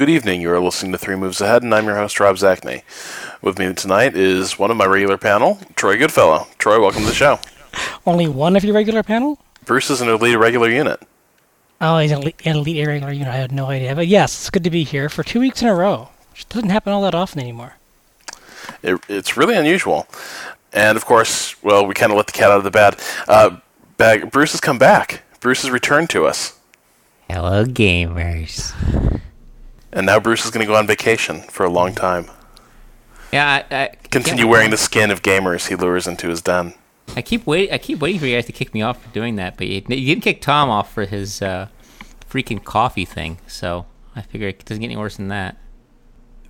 Good evening. You are listening to Three Moves Ahead, and I'm your host, Rob Zacny. With me tonight is one of my regular panel, Troy Goodfellow. Troy, welcome to the show. Only one of your regular panel? Bruce is an elite regular unit. Oh, he's an elite, an elite irregular unit. I had no idea. But yes, it's good to be here for two weeks in a row. Which doesn't happen all that often anymore. It, it's really unusual. And of course, well, we kind of let the cat out of the bag. Uh, bag. Bruce has come back. Bruce has returned to us. Hello, gamers. And now Bruce is going to go on vacation for a long time. Yeah, I, I Continue wearing the skin of gamers he lures into his den. I keep wait. I keep waiting for you guys to kick me off for doing that, but you, you didn't kick Tom off for his uh, freaking coffee thing. So I figure it doesn't get any worse than that.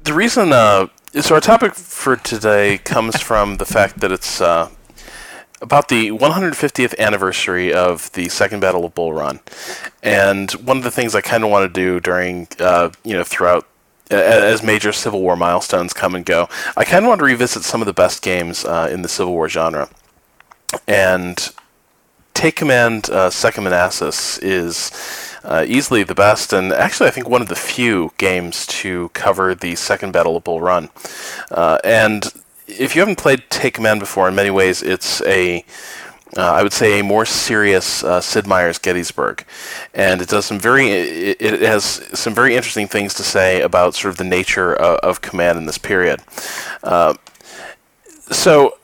The reason, uh, so our topic for today comes from the fact that it's uh, about the 150th anniversary of the Second Battle of Bull Run, and one of the things I kind of want to do during, uh, you know, throughout as major Civil War milestones come and go, I kind of want to revisit some of the best games uh, in the Civil War genre. And Take Command uh, Second Manassas is uh, easily the best, and actually, I think one of the few games to cover the Second Battle of Bull Run. Uh, and if you haven't played Take Command before, in many ways, it's a uh, I would say a more serious uh, Sid Meier's Gettysburg, and it does some very it, it, has some very interesting things to say about sort of the nature of, of command in this period. Uh, so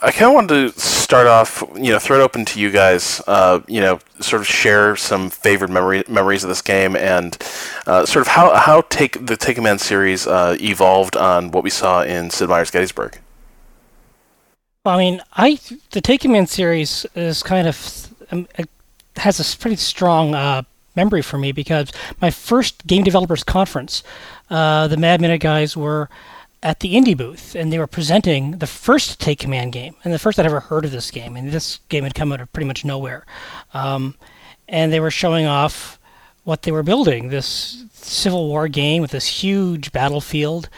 I kind of wanted to start off, you know, throw it open to you guys, uh, you know, sort of share some favorite memory, memories of this game and uh, sort of how, how take the Take Command series uh, evolved on what we saw in Sid Meier's Gettysburg. Well, I mean, I the Take Command series is kind of um, has a pretty strong uh, memory for me because my first game developers conference, uh, the Mad Minute guys were at the indie booth and they were presenting the first Take Command game and the first I'd ever heard of this game. And this game had come out of pretty much nowhere, um, and they were showing off what they were building this Civil War game with this huge battlefield.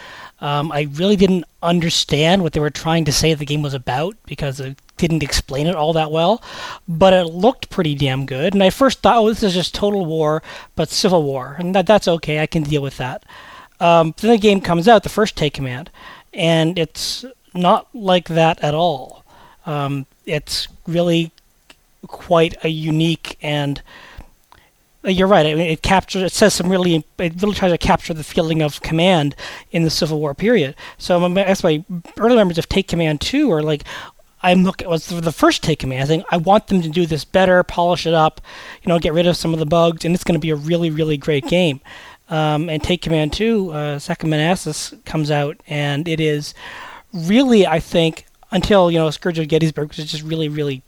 Um, I really didn't understand what they were trying to say the game was about because it didn't explain it all that well, but it looked pretty damn good. And I first thought, oh, this is just Total War, but Civil War, and that, that's okay. I can deal with that. Um, then the game comes out, the first Take Command, and it's not like that at all. Um, it's really quite a unique and uh, you're right. I mean, it captures. It says some really. It really tries to capture the feeling of command in the Civil War period. So that's my early memories of Take Command Two are like, I'm look at was the first Take Command. I think I want them to do this better, polish it up, you know, get rid of some of the bugs, and it's going to be a really, really great game. Um, and Take Command 2, uh, Second Manassas comes out, and it is really, I think, until, you know, Scourge of Gettysburg, which is just really, really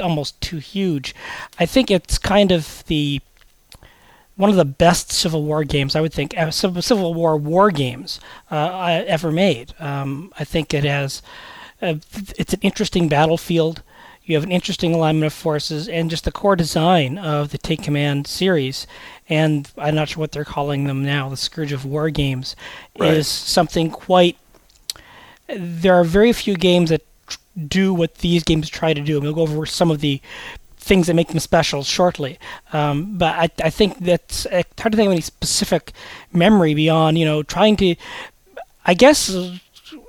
almost too huge. I think it's kind of the one of the best Civil War games, I would think, uh, Civil War war games uh, ever made. Um, I think it has, uh, it's an interesting battlefield. You have an interesting alignment of forces, and just the core design of the Take Command series and I'm not sure what they're calling them now, the Scourge of War games, right. is something quite. There are very few games that do what these games try to do. And we'll go over some of the things that make them special shortly. Um, but I, I think that's hard to think of any specific memory beyond, you know, trying to. I guess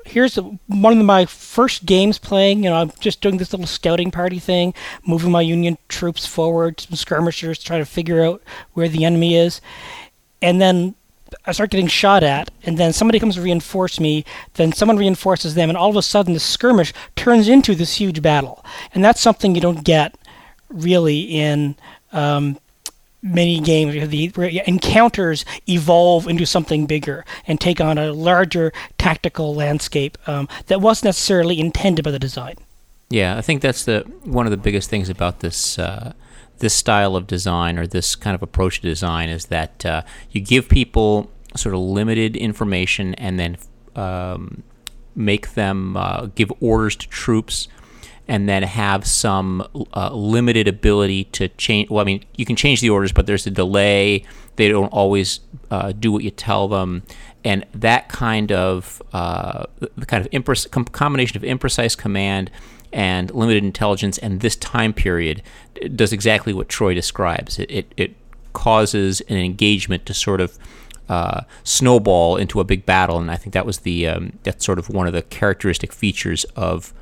here's one of my first games playing. You know, I'm just doing this little scouting party thing, moving my Union troops forward, some skirmishers, trying to figure out where the enemy is, and then I start getting shot at, and then somebody comes to reinforce me, then someone reinforces them, and all of a sudden the skirmish turns into this huge battle, and that's something you don't get really in um, many games where the encounters evolve into something bigger and take on a larger tactical landscape um, that wasn't necessarily intended by the design. Yeah, I think that's the one of the biggest things about this uh, this style of design or this kind of approach to design is that uh, you give people sort of limited information and then um, make them uh, give orders to troops and then have some uh, limited ability to change. Well, I mean, you can change the orders, but there's a delay. They don't always uh, do what you tell them, and that kind of uh, the kind of com- combination of imprecise command and limited intelligence and this time period does exactly what Troy describes. It it, it causes an engagement to sort of uh, snowball into a big battle, and I think that was the um, that's sort of one of the characteristic features of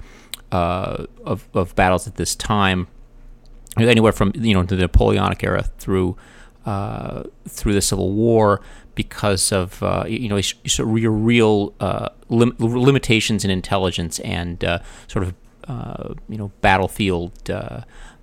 uh, of, of battles at this time, anywhere from you know the Napoleonic era through uh, through the Civil War, because of uh, you know your real uh, lim- limitations in intelligence and uh, sort of you know battlefield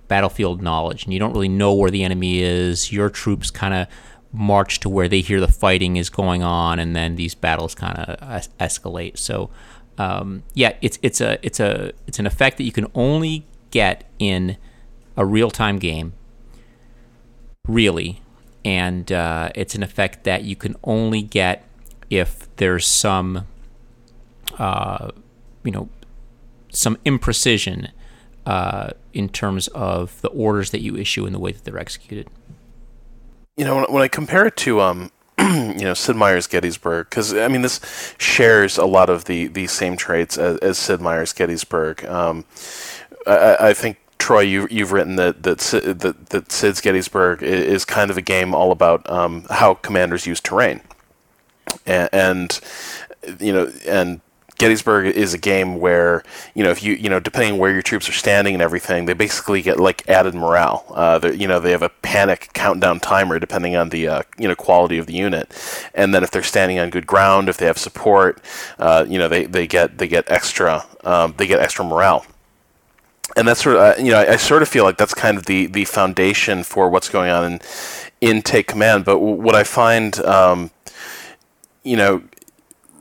battlefield knowledge, and you don't really know where the enemy is. Your troops kind of march to where they hear the fighting is going on, and then these battles kind of es- escalate. So, um, yeah, it's it's a it's a it's an effect that you can only get in a real time game, really, and uh, it's an effect that you can only get if there's some, uh, you know, some imprecision uh, in terms of the orders that you issue and the way that they're executed. You know, when, I compare it to um, you know, Sid Meier's Gettysburg, because I mean, this shares a lot of the the same traits as, as Sid Meier's Gettysburg. Um, I, I, think Troy, you you've written that that that, that Sid's Gettysburg is kind of a game all about um, how commanders use terrain, and, and you know, and Gettysburg is a game where you know if you you know depending where your troops are standing and everything, they basically get like added morale. Uh, you know they have a panic countdown timer depending on the uh, you know quality of the unit, and then if they're standing on good ground, if they have support, uh, you know they, they get they get extra um, they get extra morale. And that's sort of uh, you know I, I, sort of feel like that's kind of the the foundation for what's going on in in Take Command. But what I find um, you know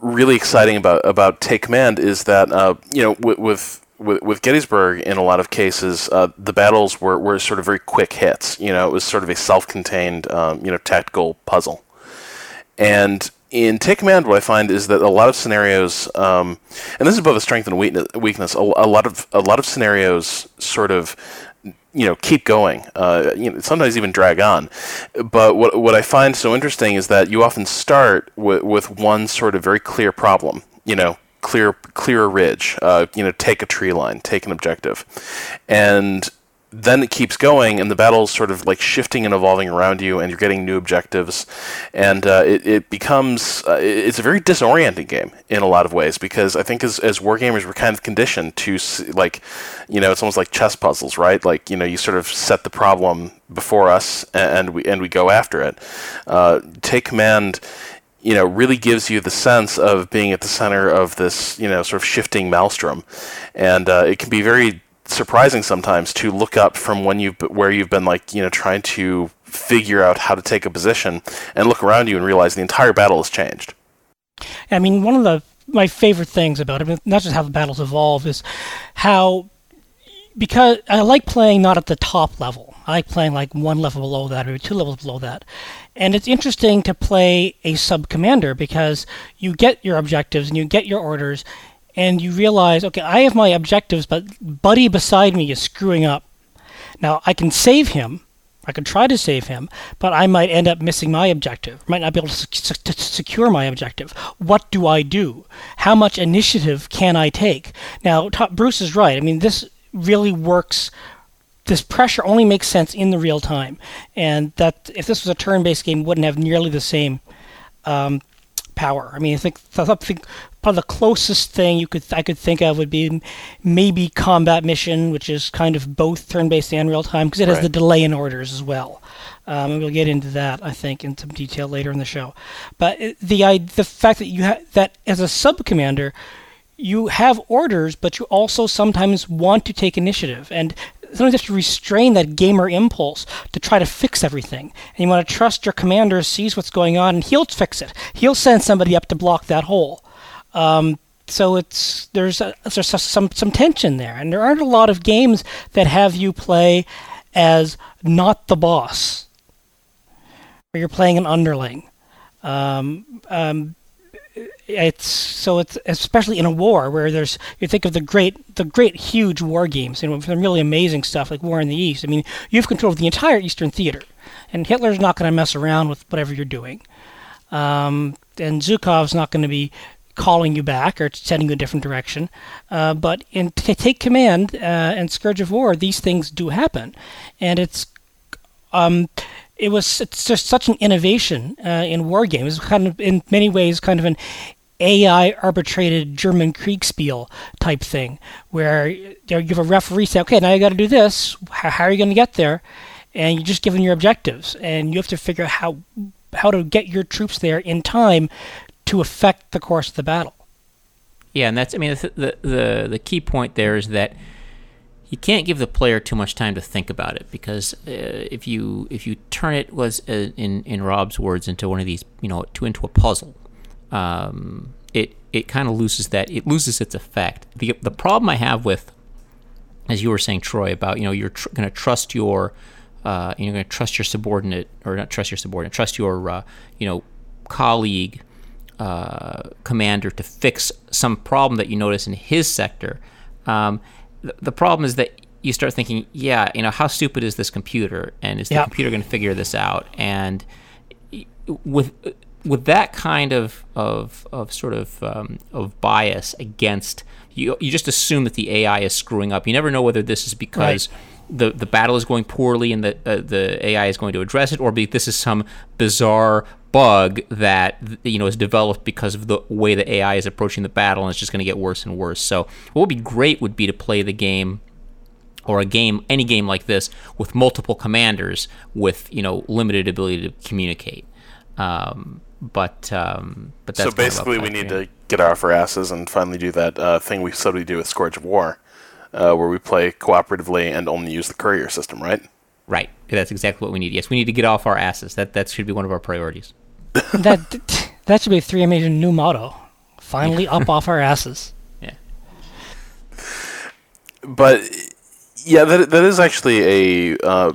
really exciting about about Take Command is that uh, you know with, with with, Gettysburg, in a lot of cases, uh, the battles were, were sort of very quick hits. You know, it was sort of a self-contained, um, you know, tactical puzzle. And in Take Command, what I find is that a lot of scenarios, um, and this is both a strength and weakness. A, lot of a lot of scenarios sort of you know keep going. Uh, you know, sometimes even drag on. But what, what i find so interesting is that you often start with, with one sort of very clear problem you know clear clear a ridge uh, you know take a tree line take an objective. And then it keeps going, and the battle's sort of like shifting and evolving around you, and you're getting new objectives, and uh, it, it becomes uh, it's a very disorienting game in a lot of ways because I think as as wargamers we're kind of conditioned to like, you know, it's almost like chess puzzles, right? Like you know, you sort of set the problem before us, and we and we go after it. Uh, take command you know, really gives you the sense of being at the center of this, you know, sort of shifting maelstrom, and uh, it can be very surprising sometimes to look up from when you where you've been like you know trying to figure out how to take a position and look around you and realize the entire battle has changed. I mean, one of the my favorite things about it, not just how the battles evolve, is how because I like playing not at the top level. I like playing like one level below that or two levels below that. And it's interesting to play a sub commander because you get your objectives and you get your orders and you realize, okay, I have my objectives, but Buddy beside me is screwing up. Now, I can save him. I can try to save him, but I might end up missing my objective. Might not be able to, sec- to secure my objective. What do I do? How much initiative can I take? Now, Bruce is right. I mean, this really works this pressure only makes sense in the real time, and that if this was a turn-based game, wouldn't have nearly the same um, power. I mean, I think, I think probably the closest thing you could I could think of would be maybe Combat Mission, which is kind of both turn-based and real-time because it has right. the delay in orders as well. Um, and we'll get into that, I think, in some detail later in the show. But the the fact that you have that as a sub commander, you have orders, but you also sometimes want to take initiative. And sometimes you have to restrain that gamer impulse to try to fix everything. And you want to trust your commander sees what's going on and he'll fix it. He'll send somebody up to block that hole. Um, so it's there's a, there's some some tension there, and there aren't a lot of games that have you play as not the boss, where you're playing an underling. Um, um, it's so it's especially in a war where there's you think of the great the great huge war games and some really amazing stuff like War in the East. I mean, you have control of the entire Eastern theater, and Hitler's not going to mess around with whatever you're doing. Um, and Zhukov's not going to be calling you back or sending you a different direction. Uh, but in t- Take Command uh, and Scourge of War, these things do happen, and it's um, it was it's just such an innovation uh, in war games. Kind of in many ways, kind of an AI arbitrated German Kriegspiel type thing, where you, know, have a referee say, "Okay, now you got to do this. How, how are you going to get there?" And you're just given your objectives, and you have to figure out how how to get your troops there in time to affect the course of the battle. Yeah, and that's I mean the the the, the key point there is that you can't give the player too much time to think about it because uh, if you if you turn it was uh, in in Rob's words into one of these you know to into a puzzle, um, it it kind of loses that it loses its effect. the The problem I have with, as you were saying, Troy, about you know you're tr- going to trust your uh, you're going to trust your subordinate or not trust your subordinate, trust your uh, you know colleague uh, commander to fix some problem that you notice in his sector. Um, th- the problem is that you start thinking, yeah, you know, how stupid is this computer, and is the Yep. computer going to figure this out? And with with that kind of of, of sort of um, of bias against you, you just assume that the AI is screwing up. You never know whether this is because the the battle is going poorly and the uh, the AI is going to address it, or be this is some bizarre bug that you know is developed because of the way the AI is approaching the battle, and it's just going to get worse and worse. So what would be great would be to play the game or a game any game like this with multiple commanders with you know limited ability to communicate um, but um, but that's so basically, we need to get off our asses and finally do that uh, thing we said we do with Scourge of War, uh, where we play cooperatively and only use the courier system, right? right that's exactly what we need yes we need to get off our asses that that should be one of our priorities that that should be 3M's new motto. Finally, up off our asses. yeah But yeah, that that is actually a uh,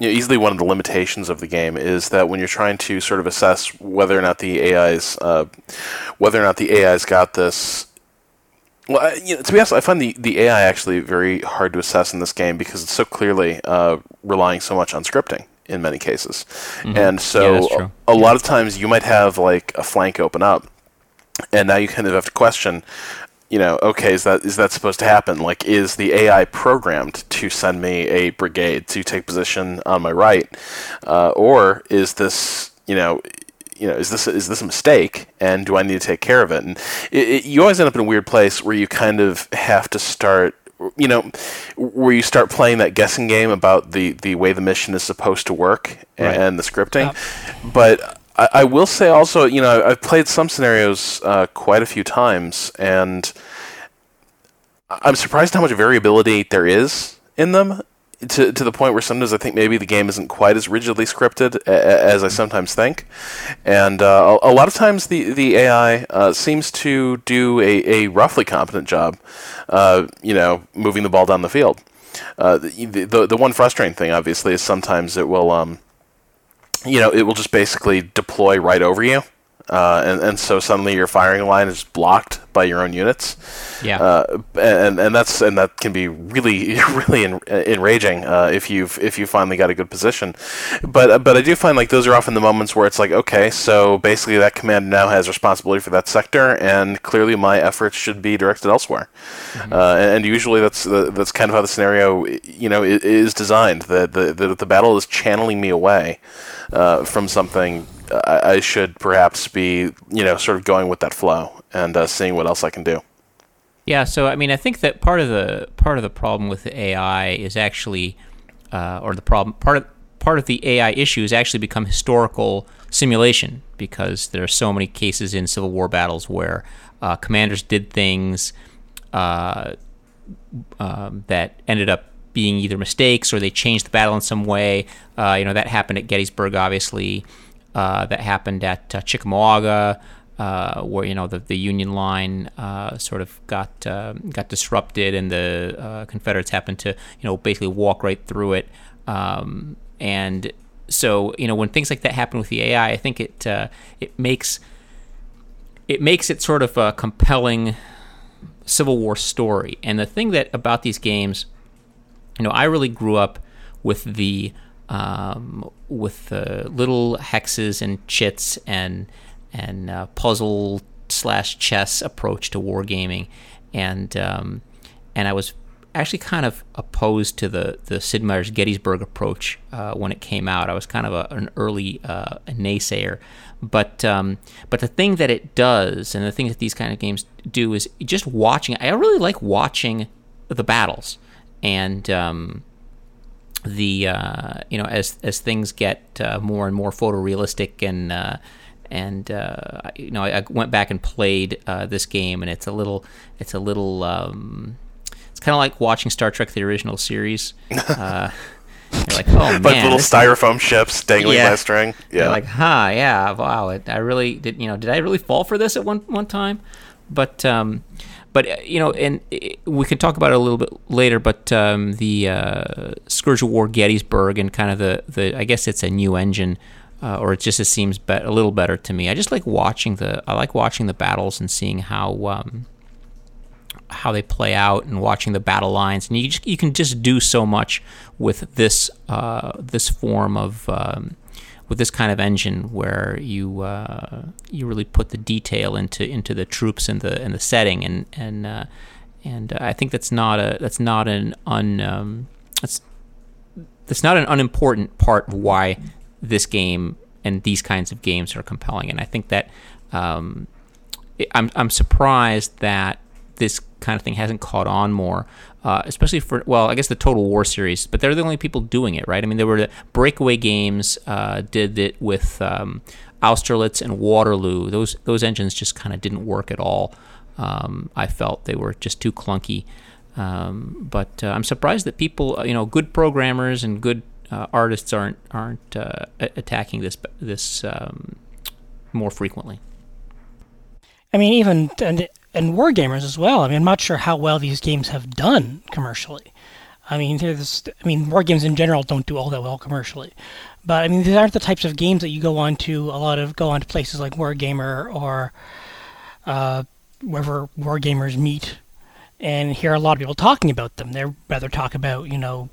you know, easily one of the limitations of the game is that when you're trying to sort of assess whether or not the AI's uh, whether or not the AI's got this. Well, I, you know, to be honest, I find the, the AI actually very hard to assess in this game because it's so clearly uh, relying so much on scripting in many cases, and so Mm-hmm. Yeah, true. a lot of times you might have like a flank open up, and now you kind of have to question you know, okay, is that is that supposed to happen? Like, is the AI programmed to send me a brigade to take position on my right, uh, or is this, you know, you know, is this is this a mistake, and do I need to take care of it? And it, it, you always end up in a weird place where you kind of have to start. You know, where you start playing that guessing game about the, the way the mission is supposed to work Right. and the scripting, but I, I will say also, you know, I've played some scenarios uh, quite a few times, and I'm surprised how much variability there is in them. To, to the point where sometimes I think maybe the game isn't quite as rigidly scripted a, a- as I sometimes think, and uh, a, a lot of times the the AI uh, seems to do a, roughly competent job, uh, you know, moving the ball down the field. Uh, the, the the one frustrating thing, obviously, is sometimes it will um, you know, it will just basically deploy right over you. Uh, and, and so suddenly your firing line is blocked by your own units. Yeah. Uh, and, and that's and that can be really really en- enraging uh, if you've if you finally got a good position. But uh, but I do find like those are often the moments where it's like okay, so basically that command now has responsibility for that sector, and clearly my efforts should be directed elsewhere. Uh, and, usually that's the, that's kind of how the scenario you know is designed. That the, the the battle is channeling me away uh, from something I, I should perhaps be, you know, sort of going with that flow and uh, seeing what else I can do. Yeah, so I mean, I think that part of the part of the problem with the AI is actually, uh, or the problem part of part of the AI issue has actually become historical simulation because there are so many cases in Civil War battles where uh, commanders did things uh, um, that ended up being either mistakes or they changed the battle in some way. Uh, you know that happened at Gettysburg, obviously. Uh, that happened at uh, Chickamauga, uh, where you know the, the Union line uh, sort of got uh, got disrupted, and the uh, Confederates happened to you know basically walk right through it. Um, and so you know when things like that happen with the AI, I think it it makes it makes it sort of a compelling Civil War story. And the thing that about these games, you know, I really grew up with the um, with the little hexes and chits and and uh, puzzle slash chess approach to wargaming, and um, and I was actually kind of opposed to the the Sid Meier's Gettysburg approach uh, when it came out. I was kind of a, an early uh, naysayer, but um, but the thing that it does, and the thing that these kind of games do, is just watching. I really like watching the battles, and um, the uh, you know as as things get uh, more and more photorealistic and uh, and uh, you know I, I, went back and played uh, this game and it's a little it's a little um, it's kind of like watching Star Trek the original series. Uh, you're like, oh man, like little styrofoam ships dangling yeah. by a string. Yeah, you're like, huh, yeah, wow. It, I really did. You know, did I really fall for this at one one time? But um, but uh, you know, and we can talk about it a little bit later. But um, the uh, Scourge of War Gettysburg and kind of the the I guess it's a new engine uh, or it just it seems be- a little better to me. I just like watching the I like watching the battles and seeing how um, how they play out and watching the battle lines. And you just, you can just do so much with this uh, this form of um, with this kind of engine where you uh, you really put the detail into into the troops and the and the setting and and uh, and I think that's not a that's not an un um, that's that's not an unimportant part of why this game and these kinds of games are compelling. And I think that um, I'm I'm surprised that this kind of thing hasn't caught on more, uh, especially for well, I guess the Total War series. But they're the only people doing it, right? I mean, there were the Breakaway Games uh, did it with um, Austerlitz and Waterloo. Those those engines just kind of didn't work at all. Um, I felt they were just too clunky. Um, but uh, I'm surprised that people, you know, good programmers and good uh, artists aren't aren't uh, attacking this this um, more frequently. I mean, even and wargamers as well. I mean, I'm not sure how well these games have done commercially. I mean, there's, I mean, war games in general don't do all that well commercially, but I mean, these aren't the types of games that you go on to a lot of go on to places like Wargamer or uh, wherever wargamers meet and hear a lot of people talking about them. They'd rather talk about you know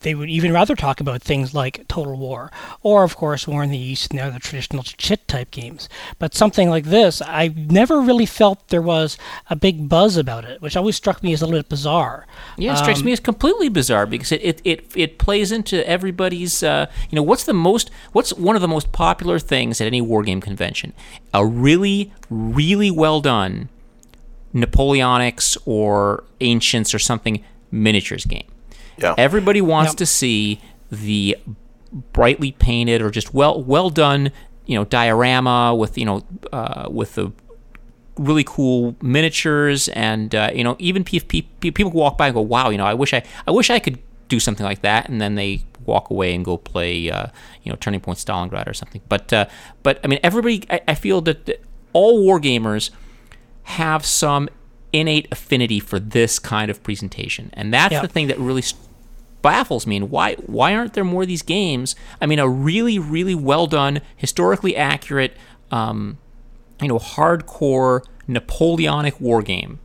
they would even rather talk about things like Total War, or of course War in the East and the other traditional chit type games. But something like this, I never really felt there was a big buzz about it, which always struck me as a little bit bizarre. Yeah, it strikes um, me as completely bizarre because it, it, it, it plays into everybody's. Uh, you know, what's the most, what's one of the most popular things at any war game convention? A really, really well done Napoleonics or Ancients or something miniatures game yeah. Everybody wants yep. to see the brightly painted or just well well done, you know, diorama with you know uh, with the really cool miniatures and uh, you know even people walk by and go, wow, you know, I wish I I wish I could do something like that, and then they walk away and go play uh, you know Turning Point Stalingrad or something. But uh, but I mean everybody, I, I feel that, that all war gamers have some innate affinity for this kind of presentation, and that's yep. the thing that really baffles me. And why why aren't there more of these games? I mean, a really really well done, historically accurate, um, you know, hardcore Napoleonic war game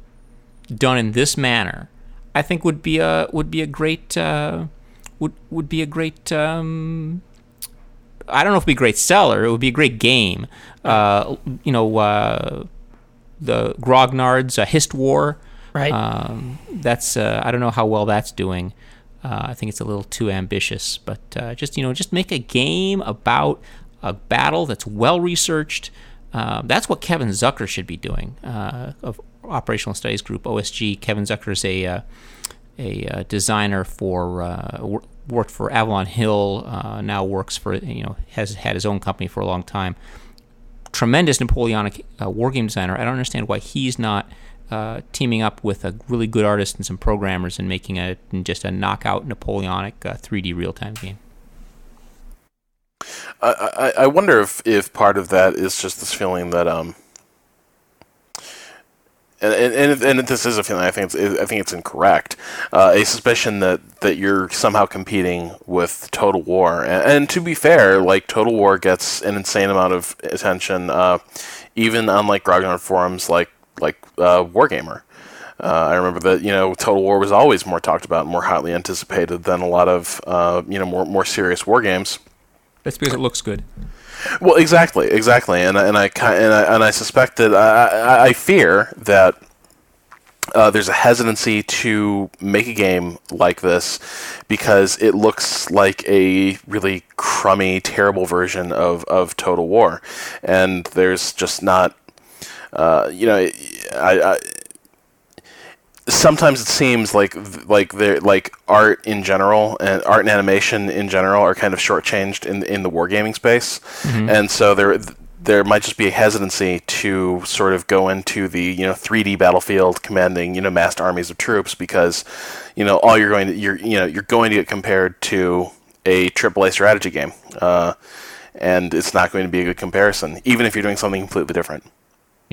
done in this manner, I think would be a would be a great uh, would would be a great. Um, I don't know if it'd be a great seller. It would be a great game. Uh, you know, uh, the Grognard's uh, Histwar. Right. Um, that's uh, I don't know how well that's doing. Uh, I think it's a little too ambitious, but uh, just you know, just make a game about a battle that's well researched. Uh, that's what Kevin Zucker should be doing uh, of Operational Studies Group OSG. Kevin Zucker is a uh, a uh, designer for worked for Avalon Hill. now works for you know has had his own company for a long time. Tremendous Napoleonic wargame designer. I don't understand why he's not uh, teaming up with a really good artist and some programmers and making a just a knockout Napoleonic uh, 3D real time game. I, I, wonder if, if part of that is just this feeling that um and and, and, and this is a feeling I think it's I think it's incorrect uh, a suspicion that, that you're somehow competing with Total War and, and, to be fair like Total War gets an insane amount of attention uh, even on like Grognard forums like like uh, Wargamer. Uh, I remember that you know Total War was always more talked about, more hotly anticipated than a lot of uh, you know more more serious war games. That's because it looks good. Well, exactly, exactly, and and I and I and I suspect that I, I fear that uh, there's a hesitancy to make a game like this because it looks like a really crummy, terrible version of, of Total War, and there's just not, uh, you know, I, I sometimes it seems like like they like art in general and art and animation in general are kind of shortchanged in in the wargaming space, mm-hmm. and so there there might just be a hesitancy to sort of go into the you know 3D battlefield commanding you know massed armies of troops because you know all you're going to you're you know you're going to get compared to a AAA strategy game, uh, and it's not going to be a good comparison even if you're doing something completely different.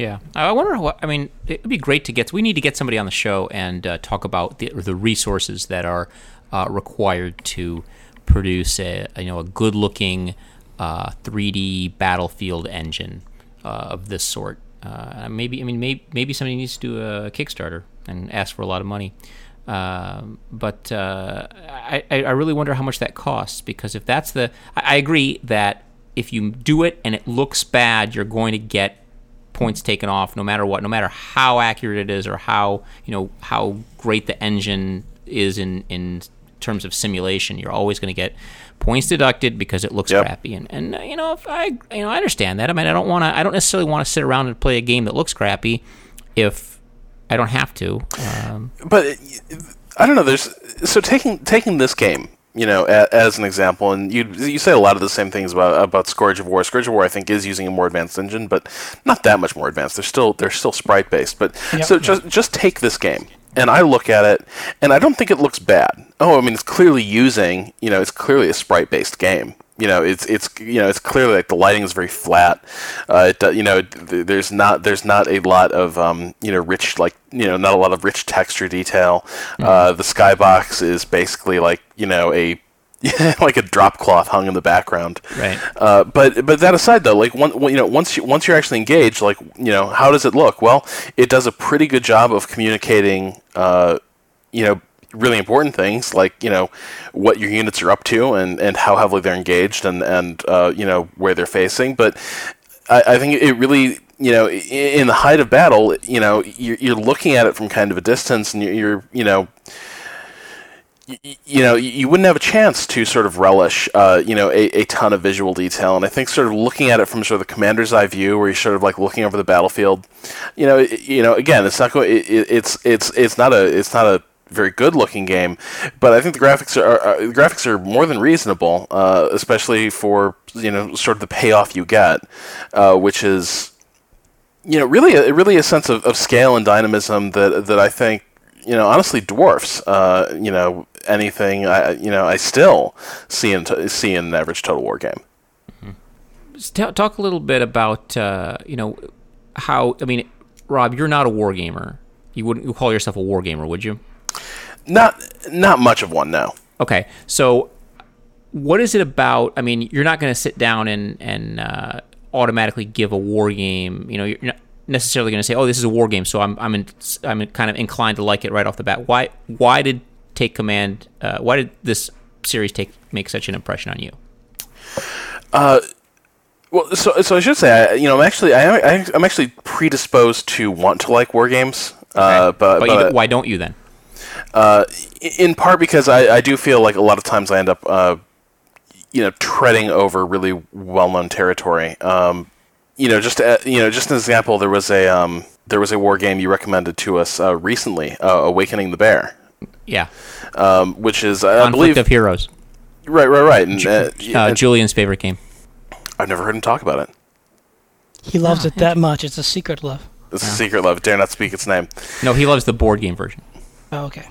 Yeah, I wonder what. I mean, it would be great to get. We need to get somebody on the show and uh, talk about the the resources that are uh, required to produce a you know a good looking uh, 3D battlefield engine uh, of this sort. Uh, maybe I mean maybe maybe somebody needs to do a Kickstarter and ask for a lot of money. Um, but uh, I, I really wonder how much that costs because if that's the I, I agree that if you do it and it looks bad, you're going to get points taken off no matter what, no matter how accurate it is or how you know how great the engine is in in terms of simulation. You're always going to get points deducted because it looks yep. crappy. And and you know, if I you know, I understand that. I mean, I don't want to. I don't necessarily want to sit around and play a game that looks crappy if I don't have to. Um, but I don't know. There's so taking taking this game. You know, a, as an example, and you you say a lot of the same things about about Scourge of War. Scourge of War, I think, is using a more advanced engine, but not that much more advanced. They're still they're still sprite based. But yep, so yep. just just take this game and I look at it, and I don't think it looks bad. Oh, I mean, it's clearly using, you know, it's clearly a sprite-based game. You know, it's it's you know, it's clearly like the lighting is very flat. Uh, it, you know, there's not there's not a lot of um, you know, rich like you know, not a lot of rich texture detail. Mm-hmm. Uh, the skybox is basically like you know a like a drop cloth hung in the background. Right. Uh, but but that aside, though, like one, you know, once you once you're actually engaged, like you know, how does it look? Well, it does a pretty good job of communicating. Uh, you know, really important things like you know what your units are up to and and how heavily they're engaged and and uh, you know where they're facing. But I, I think it really you know, in the height of battle, you know, you're, you're looking at it from kind of a distance, and you're, you're you know, you, know, you wouldn't have a chance to sort of relish, uh, you know, a, a, ton of visual detail. And I think sort of looking at it from sort of the commander's eye view, where you're sort of like looking over the battlefield, you know, you know, again, it's not going, it, it's it's it's not a it's not a very good looking game, but I think the graphics are, are the graphics are more than reasonable, uh, especially for you know sort of the payoff you get, uh, which is you know really a, really a sense of, of scale and dynamism that that I think you know honestly dwarfs uh, you know anything I you know I still see in t- see in an average Total War game. Mm-hmm. Talk a little bit about uh, you know how I mean, Rob, you're not a war gamer. You wouldn't call yourself a war gamer, would you? Not not much of one, no. Okay, so what is it about? I mean, you're not going to sit down and and uh, automatically give a war game. You know, you're not necessarily going to say, "Oh, this is a war game," so I'm I'm in, I'm kind of inclined to like it right off the bat. Why why did Take Command? Uh, why did this series take make such an impression on you? Uh, well, so so I should say, I, you know, I'm actually I, I am actually predisposed to want to like war games. Okay. Uh, but, but, but why don't you then? Uh, in part because I, I do feel like a lot of times I end up, uh, you know, treading over really well-known territory. Um, you know, just uh, you know, just an example, there was a um, there was a war game you recommended to us uh, recently, uh, Awakening the Bear. Yeah. Um, which is I Conflict believe of Heroes. Right, right, right. And, uh, and Julian's favorite game. I've never heard him talk about it. He loves oh, it that much. It's a secret love. It's yeah. a secret love. Dare not speak its name. No, he loves the board game version. Oh, okay.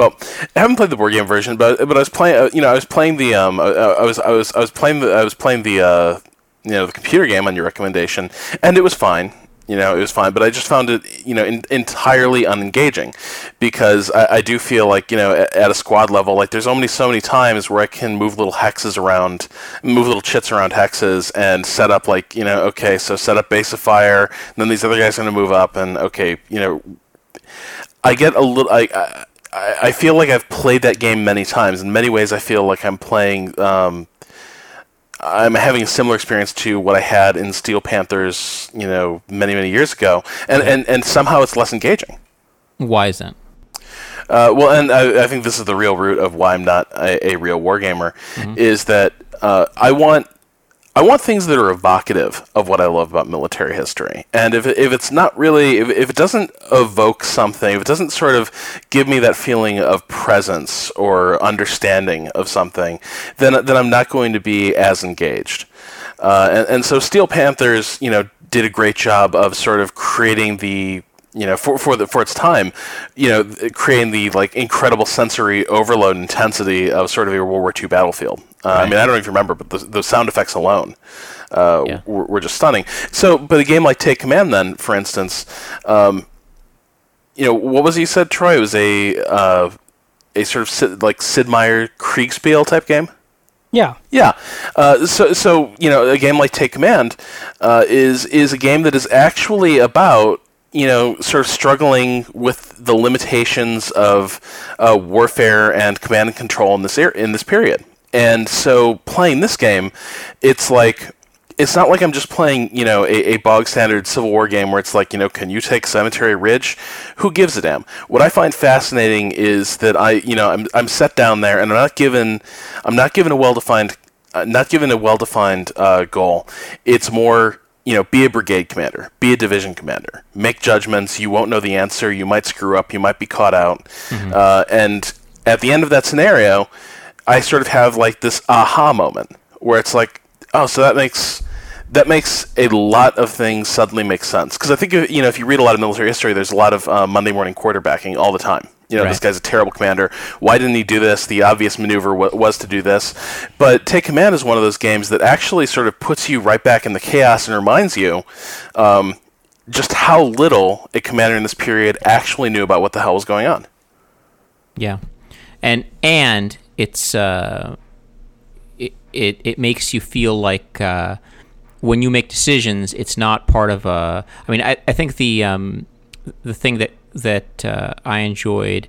Well, I haven't played the board game version, but but I was playing. Uh, you know, I was playing the um. I, I was I was I was playing the I was playing the uh. You know the computer game on your recommendation, and it was fine. You know, it was fine, but I just found it, you know, in, entirely unengaging because I, I, do feel like, you know, at, at, a squad level, like there's only so many times where I can move little hexes around, move little chits around hexes, and set up like, you know, okay, so set up base of fire, then these other guys are going to move up, and okay, you know, I get a little, I, I, I feel like I've played that game many times. In many ways, I feel like I'm playing. Um, I'm having a similar experience to what I had in Steel Panthers, you know, many many years ago, and and, and somehow it's less engaging. Why is that? Uh, well, and I, I, think this is the real root of why I'm not a, a real wargamer, mm-hmm. is that uh, I want I want things that are evocative of what I love about military history. And if, if it's not really, if, if it doesn't evoke something, if it doesn't sort of give me that feeling of presence or understanding of something, then, then I'm not going to be as engaged. Uh, and, and so Steel Panthers, you know, did a great job of sort of creating the you know, for for the for its time, you know, creating the like incredible sensory overload intensity of sort of a World War II battlefield. Uh, right. I mean, I don't even remember, but the, the sound effects alone uh, yeah. were, were, just stunning. So, but a game like Take Command, then, for instance, um, you know, what was he said, Troy? It was a uh, a sort of Sid, like Sid Meier Kriegspiel type game. Yeah. Yeah. Uh, so, so you know, a game like Take Command uh, is is a game that is actually about you know, sort of struggling with the limitations of uh, warfare and command and control in this er- in this period. And so, playing this game, it's like it's not like I'm just playing, you know, a, a, bog standard Civil War game where it's like, you know, can you take Cemetery Ridge? Who gives a damn? What I find fascinating is that I, you know, I'm I'm set down there and I'm not given, I'm not given a well defined, uh, not given a well defined uh, goal. It's more you know, be a brigade commander, be a division commander, make judgments. You won't know the answer. You might screw up. You might be caught out. Mm-hmm. Uh, and at the end of that scenario, I sort of have like this aha moment where it's like, oh, so that makes that makes a lot of things suddenly make sense. Because I think you know, if you read a lot of military history, there's a lot of uh, Monday morning quarterbacking all the time. You know, right. this guy's a terrible commander. Why didn't he do this? The obvious maneuver w- was to do this. But Take Command is one of those games that actually sort of puts you right back in the chaos and reminds you um, just how little a commander in this period actually knew about what the hell was going on. Yeah, and and it's uh, it, it it makes you feel like. Uh, when you make decisions, it's not part of a. I mean, I, I think the um, the thing that that uh, I enjoyed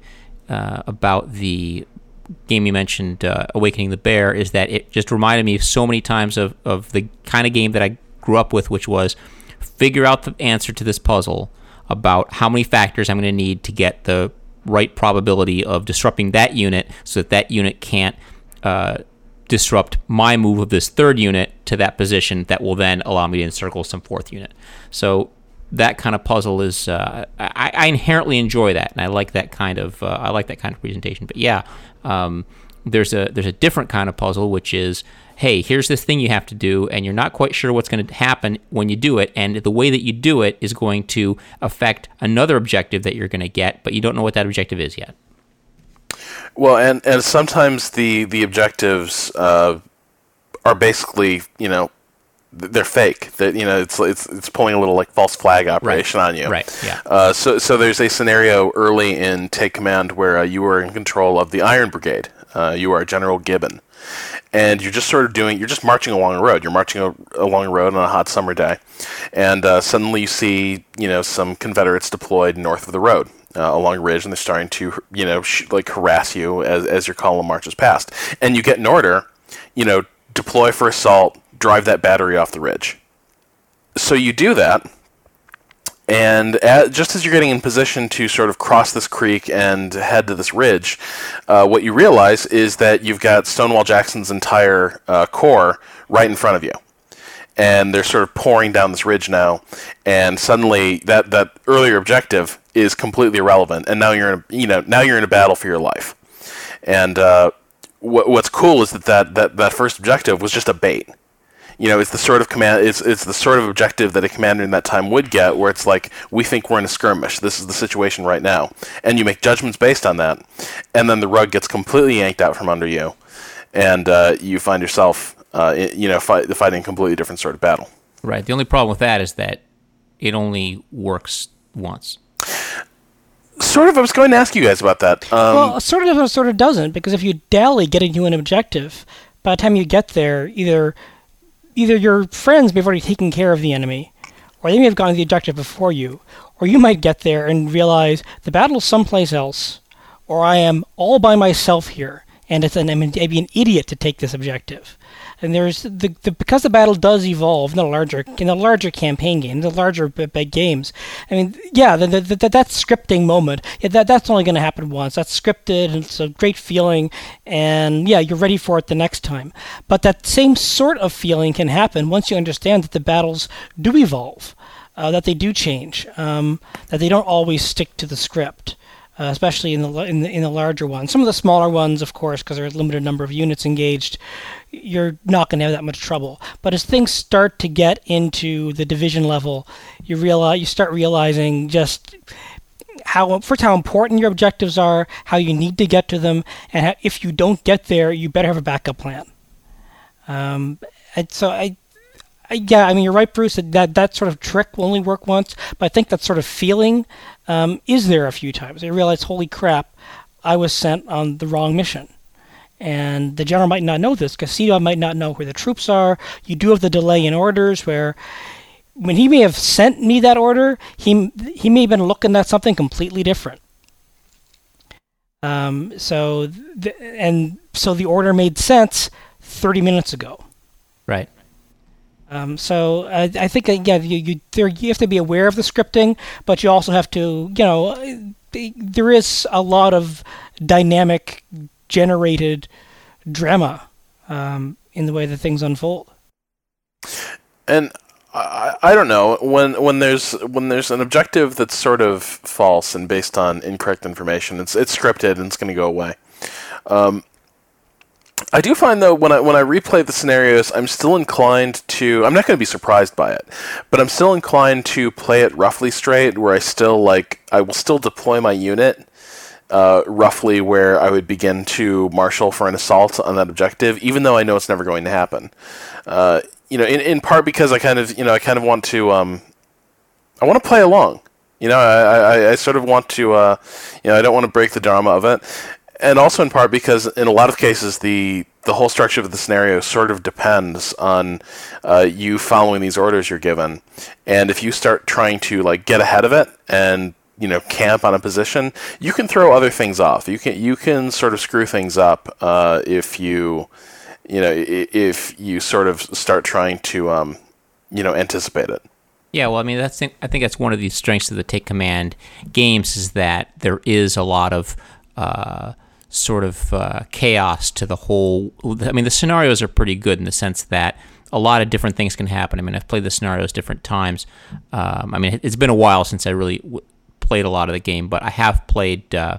uh, about the game you mentioned, uh, Awakening the Bear, is that it just reminded me so many times of, of the kind of game that I grew up with, which was figure out the answer to this puzzle about how many factors I'm going to need to get the right probability of disrupting that unit so that that unit can't uh, disrupt my move of this third unit to that position that will then allow me to encircle some fourth unit. So that kind of puzzle is uh, I, I, inherently enjoy that, and I like that kind of uh, I like that kind of presentation. But yeah, um, there's a there's a different kind of puzzle which is hey here's this thing you have to do and you're not quite sure what's going to happen when you do it and the way that you do it is going to affect another objective that you're going to get but you don't know what that objective is yet well and and sometimes the the objectives uh, are basically you know they're fake. That you know, it's it's it's pulling a little like false flag operation right. on you. Right. Yeah. Uh, so so there's a scenario early in Take Command where uh, you are in control of the Iron Brigade. Uh, you are General Gibbon, and you're just sort of doing. You're just marching along a road. You're marching a, along a road on a hot summer day, and uh, suddenly you see you know some Confederates deployed north of the road. Uh, along a ridge, and they're starting to, you know, sh- like harass you as, as your column marches past. And you get an order, you know, deploy for assault, drive that battery off the ridge. So you do that, and at, just as you're getting in position to sort of cross this creek and head to this ridge, uh, what you realize is that you've got Stonewall Jackson's entire uh, corps right in front of you. And they're sort of pouring down this ridge now, and suddenly that, that earlier objective is completely irrelevant, and now you're in a, you know now you're in a battle for your life. And uh, what, what's cool is that, that that that first objective was just a bait you know, it's the sort of command, it's it's the sort of objective that a commander in that time would get, where it's like, we think we're in a skirmish. This is the situation right now, and you make judgments based on that, and then the rug gets completely yanked out from under you, and uh, you find yourself, uh, you know, fight, fighting a completely different sort of battle. Right. The only problem with that is that it only works once. Sort of. I was going to ask you guys about that. Um, well, sort of, sort of doesn't, because if you dally getting to an objective, by the time you get there, either either your friends may have already taken care of the enemy, or they may have gone to the objective before you, or you might get there and realize the battle's someplace else, or I am all by myself here, and it's an, I'm be an idiot to take this objective. and there's the, the because the battle does evolve in the larger in the larger campaign game, in the larger big games. I mean, yeah, the, the, the, that scripting moment, yeah, that that's only going to happen once. That's scripted, and it's a great feeling, and yeah, you're ready for it the next time. But that same sort of feeling can happen once you understand that the battles do evolve, uh, that they do change, um, that they don't always stick to the script uh, especially in the, in the in the larger ones. Some of the smaller ones, of course, because there's a limited number of units engaged, you're not going to have that much trouble. But as things start to get into the division level, you realize you start realizing just how first how important your objectives are, how you need to get to them, and how, if you don't get there, you better have a backup plan. Um, and so I yeah, I mean, you're right, Bruce. That that sort of trick will only work once, but I think that sort of feeling um, is there a few times. I realized, holy crap, I was sent on the wrong mission. And the general might not know this. Castillo might not know where the troops are. You do have the delay in orders where when he may have sent me that order, he he may have been looking at something completely different. Um, so the, and so the order made sense 30 minutes ago. Right. Um, so I, I think uh, yeah, you you, there, you have to be aware of the scripting, but you also have to you know there is a lot of dynamic generated drama um, in the way that things unfold. And I, I don't know when when there's when there's an objective that's sort of false and based on incorrect information. It's it's scripted and it's going to go away. Um, I do find though when I when I replay the scenarios, I'm still inclined to. I'm not going to be surprised by it, but I'm still inclined to play it roughly straight, where I still like I will still deploy my unit uh, roughly where I would begin to marshal for an assault on that objective, even though I know it's never going to happen. Uh, you know, in in part because I kind of you know I kind of want to um, I want to play along. You know, I, I, I sort of want to, uh, you know, I don't want to break the drama of it and also in part because in a lot of cases the the whole structure of the scenario sort of depends on uh, you following these orders you're given, and if you start trying to like get ahead of it and you know camp on a position, you can throw other things off. You can you can sort of screw things up uh, if you you know if you sort of start trying to um, you know anticipate it. Yeah, well, I mean, that's I think that's one of the strengths of the Take Command games is that there is a lot of uh, sort of uh, chaos to the whole. I mean, the scenarios are pretty good in the sense that a lot of different things can happen. I mean, I've played the scenarios different times. Um, I mean, it's been a while since I really w- played a lot of the game, but I have played uh,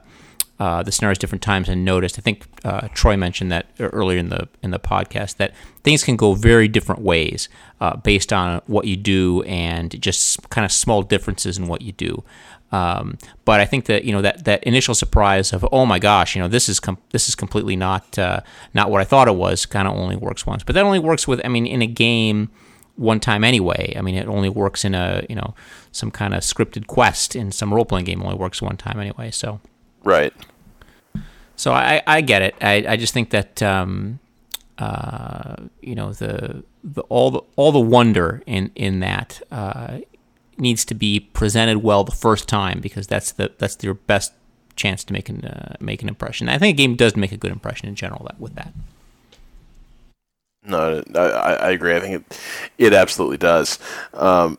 uh, the scenarios different times and noticed. I think uh, Troy mentioned that earlier in the in the podcast that things can go very different ways uh, based on what you do and just kind of small differences in what you do. Um, but I think that you know that, that initial surprise of oh my gosh, you know this is com- this is completely not uh, not what I thought it was. Kind of only works once, but that only works with I mean in a game one time anyway. I mean it only works in a you know some kind of scripted quest in some role playing game only works one time anyway. So right. So I, I get it. I, I just think that um, uh, you know the, the all the all the wonder in in that uh, needs to be presented well the first time because that's the that's your best chance to make an uh, make an impression. I think a game does make a good impression in general that with that. No, I, I agree. I think it it absolutely does. Um,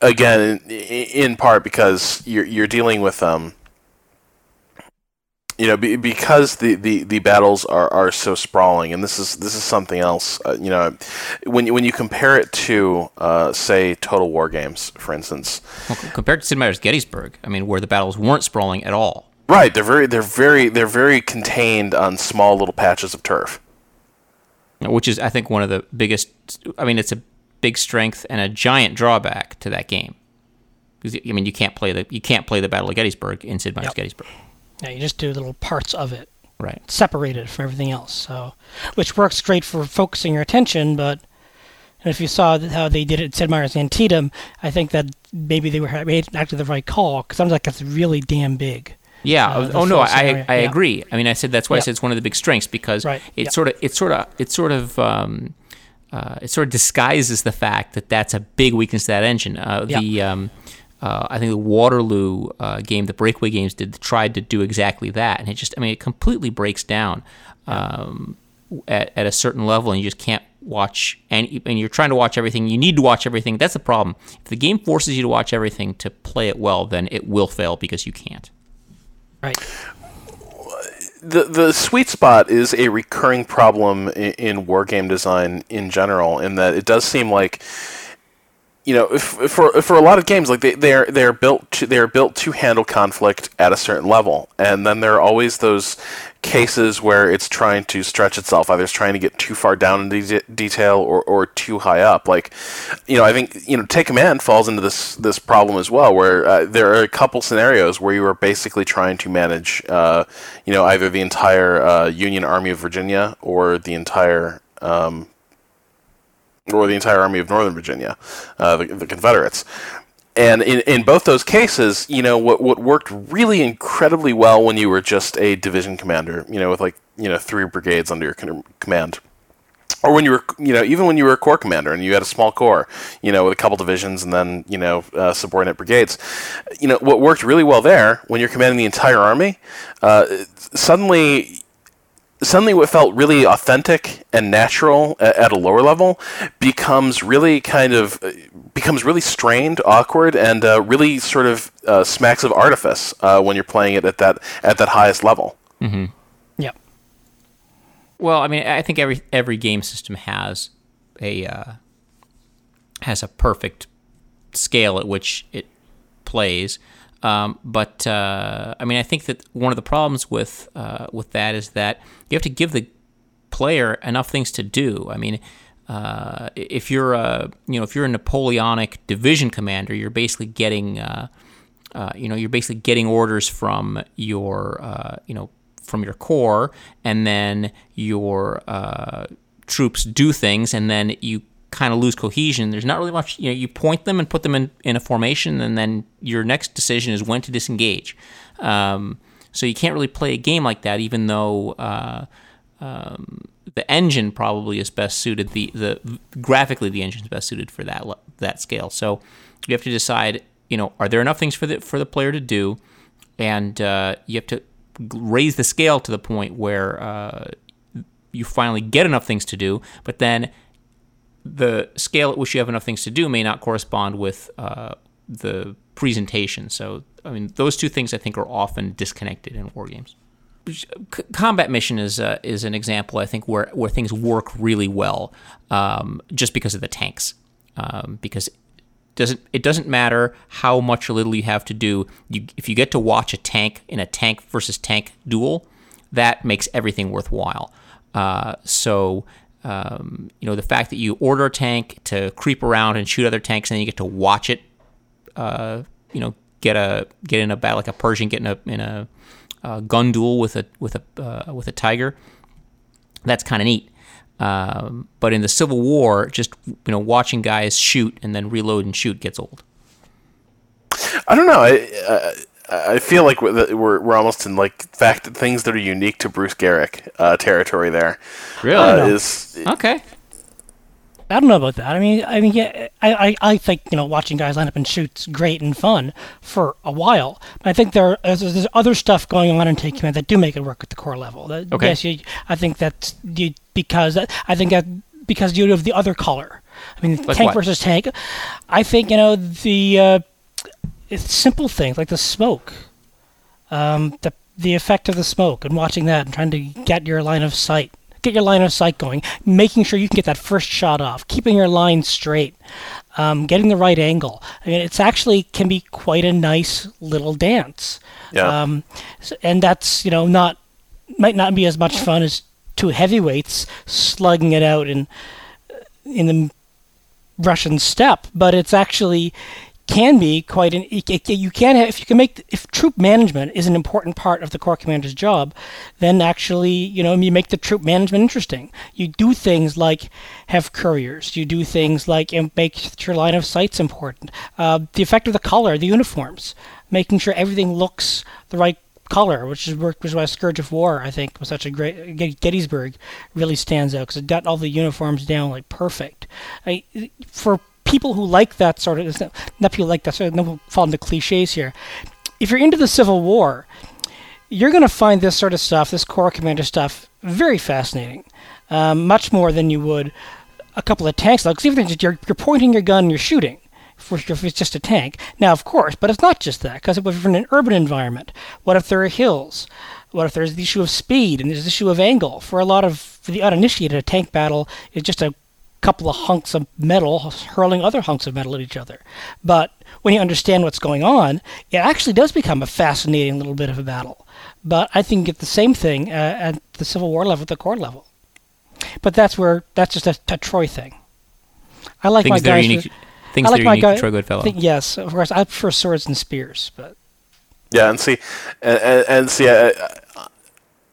again, in, in, part because you're you're dealing with um, you know, be, because the, the, the battles are, are so sprawling, and this is this is something else. Uh, you know, when you, when you compare it to, uh, say, Total War games, for instance, well, compared to Sid Meier's Gettysburg, I mean, where the battles weren't sprawling at all. Right, they're very they're very they're very contained on small little patches of turf. Which is, I think, one of the biggest. I mean, it's a big strength and a giant drawback to that game. Because I mean, you can't play the you can't play the Battle of Gettysburg in Sid Meier's yep. Gettysburg. Yeah, you just do little parts of it. Right. Separated from everything else. So, which works great for focusing your attention, but if you saw how they did it at Sid Meier's Antietam, I think that maybe they were made actually the right call because sounds like that's really damn big. Yeah. Uh, oh no, I I yeah. agree. I mean, I said that's why yeah. I said it's one of the big strengths because right. it yeah. sort of it sort of it sort of um, uh, it sort of disguises the fact that that's a big weakness to that engine. Uh, the um, uh, I think the Waterloo uh, game, the Breakaway games did tried to do exactly that, and it just I mean it completely breaks down um, at, at a certain level, and you just can't watch and and you're trying to watch everything, you need to watch everything. That's the problem. If the game forces you to watch everything to play it well, then it will fail because you can't. Right. the the sweet spot is a recurring problem in, in war game design in general, in that it does seem like you know, if, if for if for a lot of games, like they they're they're built to they're built to handle conflict at a certain level, and then there are always those cases where it's trying to stretch itself, either it's trying to get too far down in de- detail or, or too high up. Like, you know, I think you know, Take Command falls into this this problem as well, where uh, there are a couple scenarios where you are basically trying to manage, uh, you know, either the entire uh, Union Army of Virginia or the entire um, or the entire army of Northern Virginia, uh, the, the, Confederates. And in, in both those cases, you know, what, what worked really incredibly well when you were just a division commander, you know, with like, you know, three brigades under your command. Or when you were, you know, even when you were a corps commander and you had a small corps, you know, with a couple divisions and then, you know, uh, subordinate brigades, you know, what worked really well there when you're commanding the entire army, uh, suddenly suddenly what felt really authentic and natural at, at, a lower level becomes really kind of becomes really strained, awkward, and uh, really sort of uh, smacks of artifice uh, when you're playing it at that at that highest level. Mm-hmm. Yep. Well, I mean, I think every every game system has a uh, has a perfect scale at which it plays. Um, but uh, I mean, I think that one of the problems with uh, with that is that you have to give the player enough things to do. I mean, uh, if you're a you know if you're a Napoleonic division commander, you're basically getting uh, uh, you know you're basically getting orders from your uh, you know from your corps, and then your troops do things, and then you kind of lose cohesion. There's not really much, you know, you point them and put them in, in a formation, and then your next decision is when to disengage. Um, so you can't really play a game like that, even though uh, um, the engine probably is best suited. The the graphically the engine is best suited for that that scale. So you have to decide, you know, are there enough things for the for the player to do, and uh, you have to raise the scale to the point where uh, you finally get enough things to do, but then the scale at which you have enough things to do may not correspond with uh, the presentation. So, I mean, those two things I think are often disconnected in war games. C- combat mission is uh, is an example I think where where things work really well, um, just because of the tanks. Um, because it doesn't it doesn't matter how much or little you have to do. You, if you get to watch a tank in a tank versus tank duel, that makes everything worthwhile. Uh, so um, you know, the fact that you order a tank to creep around and shoot other tanks, and then you get to watch it, uh, you know, get a get in a battle like a Pershing getting in a in a uh, gun duel with a with a uh, with a tiger. That's kind of neat. Um, but in the Civil War, just you know, watching guys shoot and then reload and shoot gets old. I don't know. I, uh, I feel like we're, we're almost in like fact things that are unique to Bruce Geryk uh, territory. There, really uh, is okay. I don't know about that. I mean, I mean, yeah, I, I, I think you know watching guys line up and shoot's great and fun for a while. But I think there there's, there's other stuff going on in Take Command that do make it work at the corps level. That, okay. Yes, you, I think that's you, because I think that because you have the other color. I mean, like tank what? versus tank. I think you know the uh, it's simple things like the smoke, um, the the effect of the smoke, and watching that and trying to get your line of sight, get your line of sight going, making sure you can get that first shot off, keeping your line straight, um, getting the right angle. I mean, it's actually can be quite a nice little dance. Yeah. Um, and that's you know not might not be as much fun as two heavyweights slugging it out in in the Russian steppe, but it's actually can be quite an you can have if you can make if troop management is an important part of the corps commander's job then actually you know you make the troop management interesting. You do things like have couriers. You do things like make your line of sight's important. Uh, the effect of the color the uniforms making sure everything looks the right color, which is which is why Scourge of War I think was such a great Gettysburg really stands out because it got all the uniforms down like perfect. I, for people who like that sort of not people like that sort of no fall into cliches here. If you're into the Civil War, you're going to find this sort of stuff, this Corps Commander stuff, very fascinating. Um, much more than you would a couple of tanks, because even if you're, you're pointing your gun and you're shooting, if it's just a tank. Now, of course, but it's not just that, because if you're in an urban environment, what if there are hills? What if there's the issue of speed and there's the issue of angle? For a lot of for the uninitiated, a tank battle is just a couple of hunks of metal hurling other hunks of metal at each other. But when you understand what's going on, it actually does become a fascinating little bit of a battle. But I think you get the same thing uh, at the Civil War level, at the corps level. But that's where that's just a, a Troy thing. I like things my guys. Unique, who, things I like my guy, Troy Goodfellow. Think, yes, of course. I prefer swords and spears, but yeah, and see, and, and, and see, I,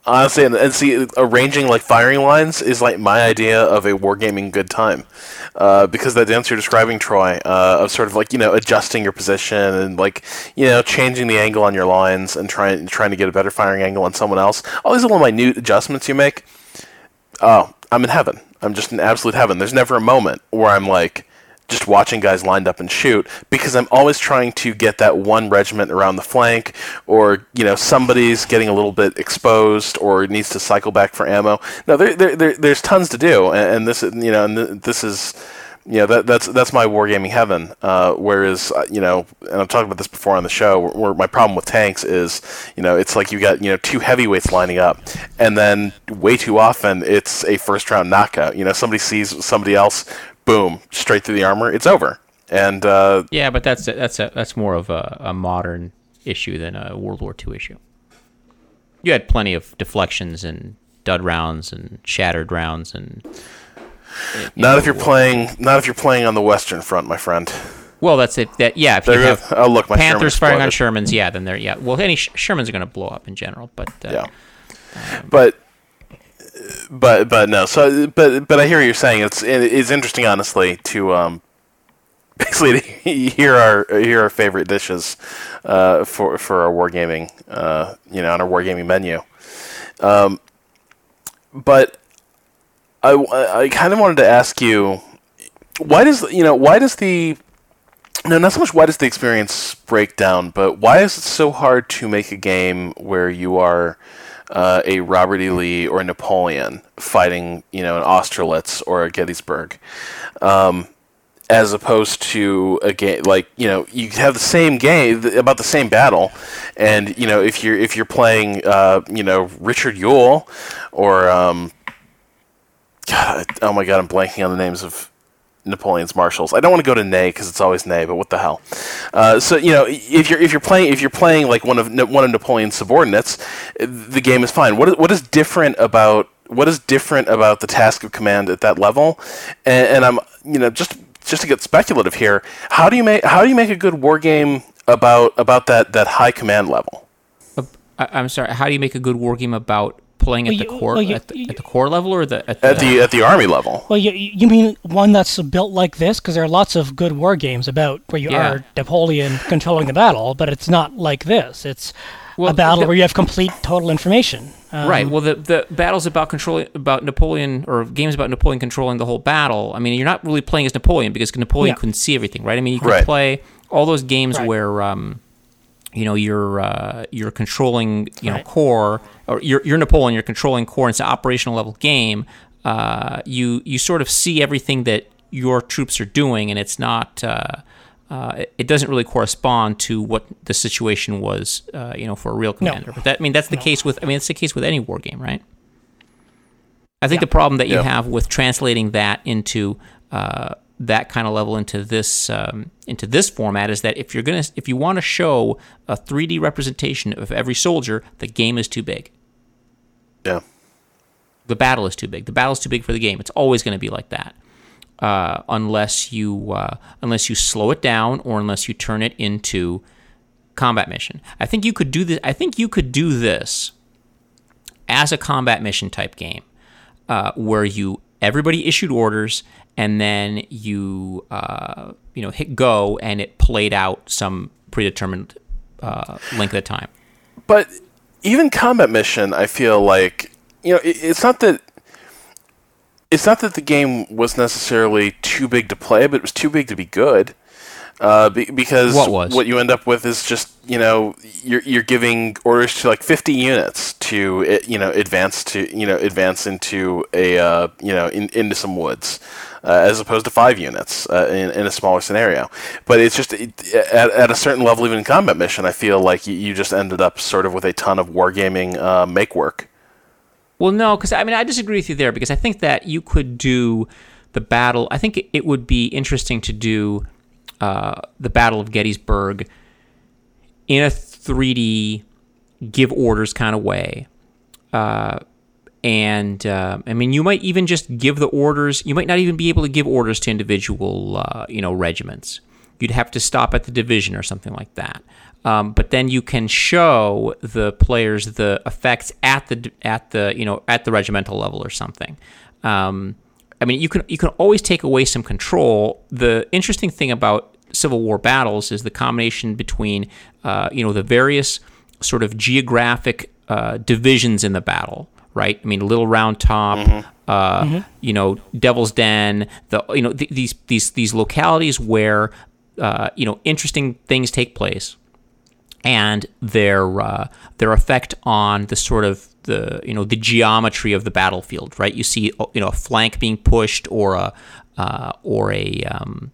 honestly, and, and, see, arranging like firing lines is like my idea of a wargaming good time, uh, because that dance you're describing, Troy, uh, of sort of like you know adjusting your position and like you know changing the angle on your lines and trying trying to get a better firing angle on someone else. All these little minute adjustments you make. Oh, I'm in heaven. I'm just in absolute heaven. There's never a moment where I'm like just watching guys lined up and shoot because I'm always trying to get that one regiment around the flank or you know somebody's getting a little bit exposed or needs to cycle back for ammo. No, there, there, there there's tons to do and, and this you know and this is you know that that's that's my wargaming heaven. Uh, whereas uh, you know, and I've talked about this before on the show. Where, where, my problem with tanks is, you know, it's like you got you know two heavyweights lining up, and then way too often it's a first round knockout. You know, somebody sees somebody else, boom, straight through the armor. It's over. And uh, yeah, but that's a, that's a, that's more of a, a modern issue than a World War II issue. You had plenty of deflections and dud rounds and shattered rounds and not if you're playing. Not if you're playing on the Western Front, my friend. Well, that's it. That yeah. If They're you have oh look, my Panthers Sherman firing on. Shermans, yeah, then they're yeah. Well, any Sh- Shermans are going to blow up in general, but uh, Yeah, but but but no. So but but I hear what you're saying. It's it's interesting, honestly, to um basically to hear our hear our favorite dishes uh, for for our wargaming uh, you know on our wargaming menu. Um, but I I kind of wanted to ask you why does you know why does the no, not so much why does the experience break down, but why is it so hard to make a game where you are uh, a Robert E. Lee or a Napoleon fighting, you know, an Austerlitz or a Gettysburg, um, as opposed to a game like you know you have the same game about the same battle, and you know if you're if you're playing uh, you know Richard Ewell or um, God, oh my God, I'm blanking on the names of Napoleon's marshals. I don't want to go to Ney because it's always Ney, but what the hell? Uh, so you know, if you're if you're playing if you're playing like one of one of Napoleon's subordinates, the game is fine. What is, what is different about what is different about the task of command at that level? And, and I'm you know just just to get speculative here, how do you make how do you make a good war game about about that that high command level? I'm sorry. How do you make a good war game about playing at Well, the you- core well, you- at, the, you- at the corps level or the at the, At the at the army level. Well, you, you mean one that's built like this? Because there are lots of good war games about where you Yeah. are Napoleon controlling the battle, but it's not like this. It's Well, a battle the- where you have complete, total information. Um, right. Well, the the battles about controlling about Napoleon or games about Napoleon controlling the whole battle. I mean, you're not really playing as Napoleon because Napoleon Yeah. couldn't see everything, right? I mean, you could Right. play all those games Right. where um, you know you're uh, you're controlling you know Right. corps or you're you're Napoleon. You're controlling corps. It's an operational level game. Uh, you you sort of see everything that your troops are doing, and it's not. Uh, uh, it- it doesn't really correspond to what the situation was, uh, you know, for a real commander. But that, I mean, that's the case with. I mean, it's the case with any war game, right? I think the problem that you Yeah. have with translating that into uh, that kind of level into this um, into this format is that if you're gonna if you want to show a 3D representation of every soldier, the game is too big. Yeah. The battle is too big. The battle is too big for the game. It's always going to be like that, uh, unless you uh, unless you slow it down or unless you turn it into combat mission. I think you could do this. I think you could do this as a combat mission type game, uh, where you everybody issued orders and then you uh, you know hit go and it played out some predetermined uh, length of time. But even combat mission, I feel like you know, it, it's not that it's not that the game was necessarily too big to play, but it was too big to be good. Uh, be, because What was? what you end up with is just you know you're you're giving orders to like 50 units to uh, you know advance to you know advance into a uh, you know in, into some woods. Uh, as opposed to five units uh, in, in a smaller scenario, but it's just it, at, at a certain level, even in combat mission, I feel like you, you just ended up sort of with a ton of wargaming uh, make work. Well, no, because I mean I disagree with you there because I think that you could do the battle. I think it, it would be interesting to do uh, the Battle of Gettysburg in a 3D give orders kind of way. Uh, and uh, I mean, you might even just give the orders. You might not even be able to give orders to individual, uh, you know, regiments. You'd have to stop at the division or something like that. Um, but then you can show the players the effects at the at the you know at the regimental level or something. Um, I mean, you can you can always take away some control. The interesting thing about Civil War battles is the combination between uh, you know the various sort of geographic uh, divisions in the battle, right? I mean, Little Round Top, uh, you know, Devil's Den, the you know th- these these these localities where uh, you know interesting things take place and their uh, their effect on the sort of the you know the geometry of the battlefield, right? You see you know a flank being pushed or a uh, or a um,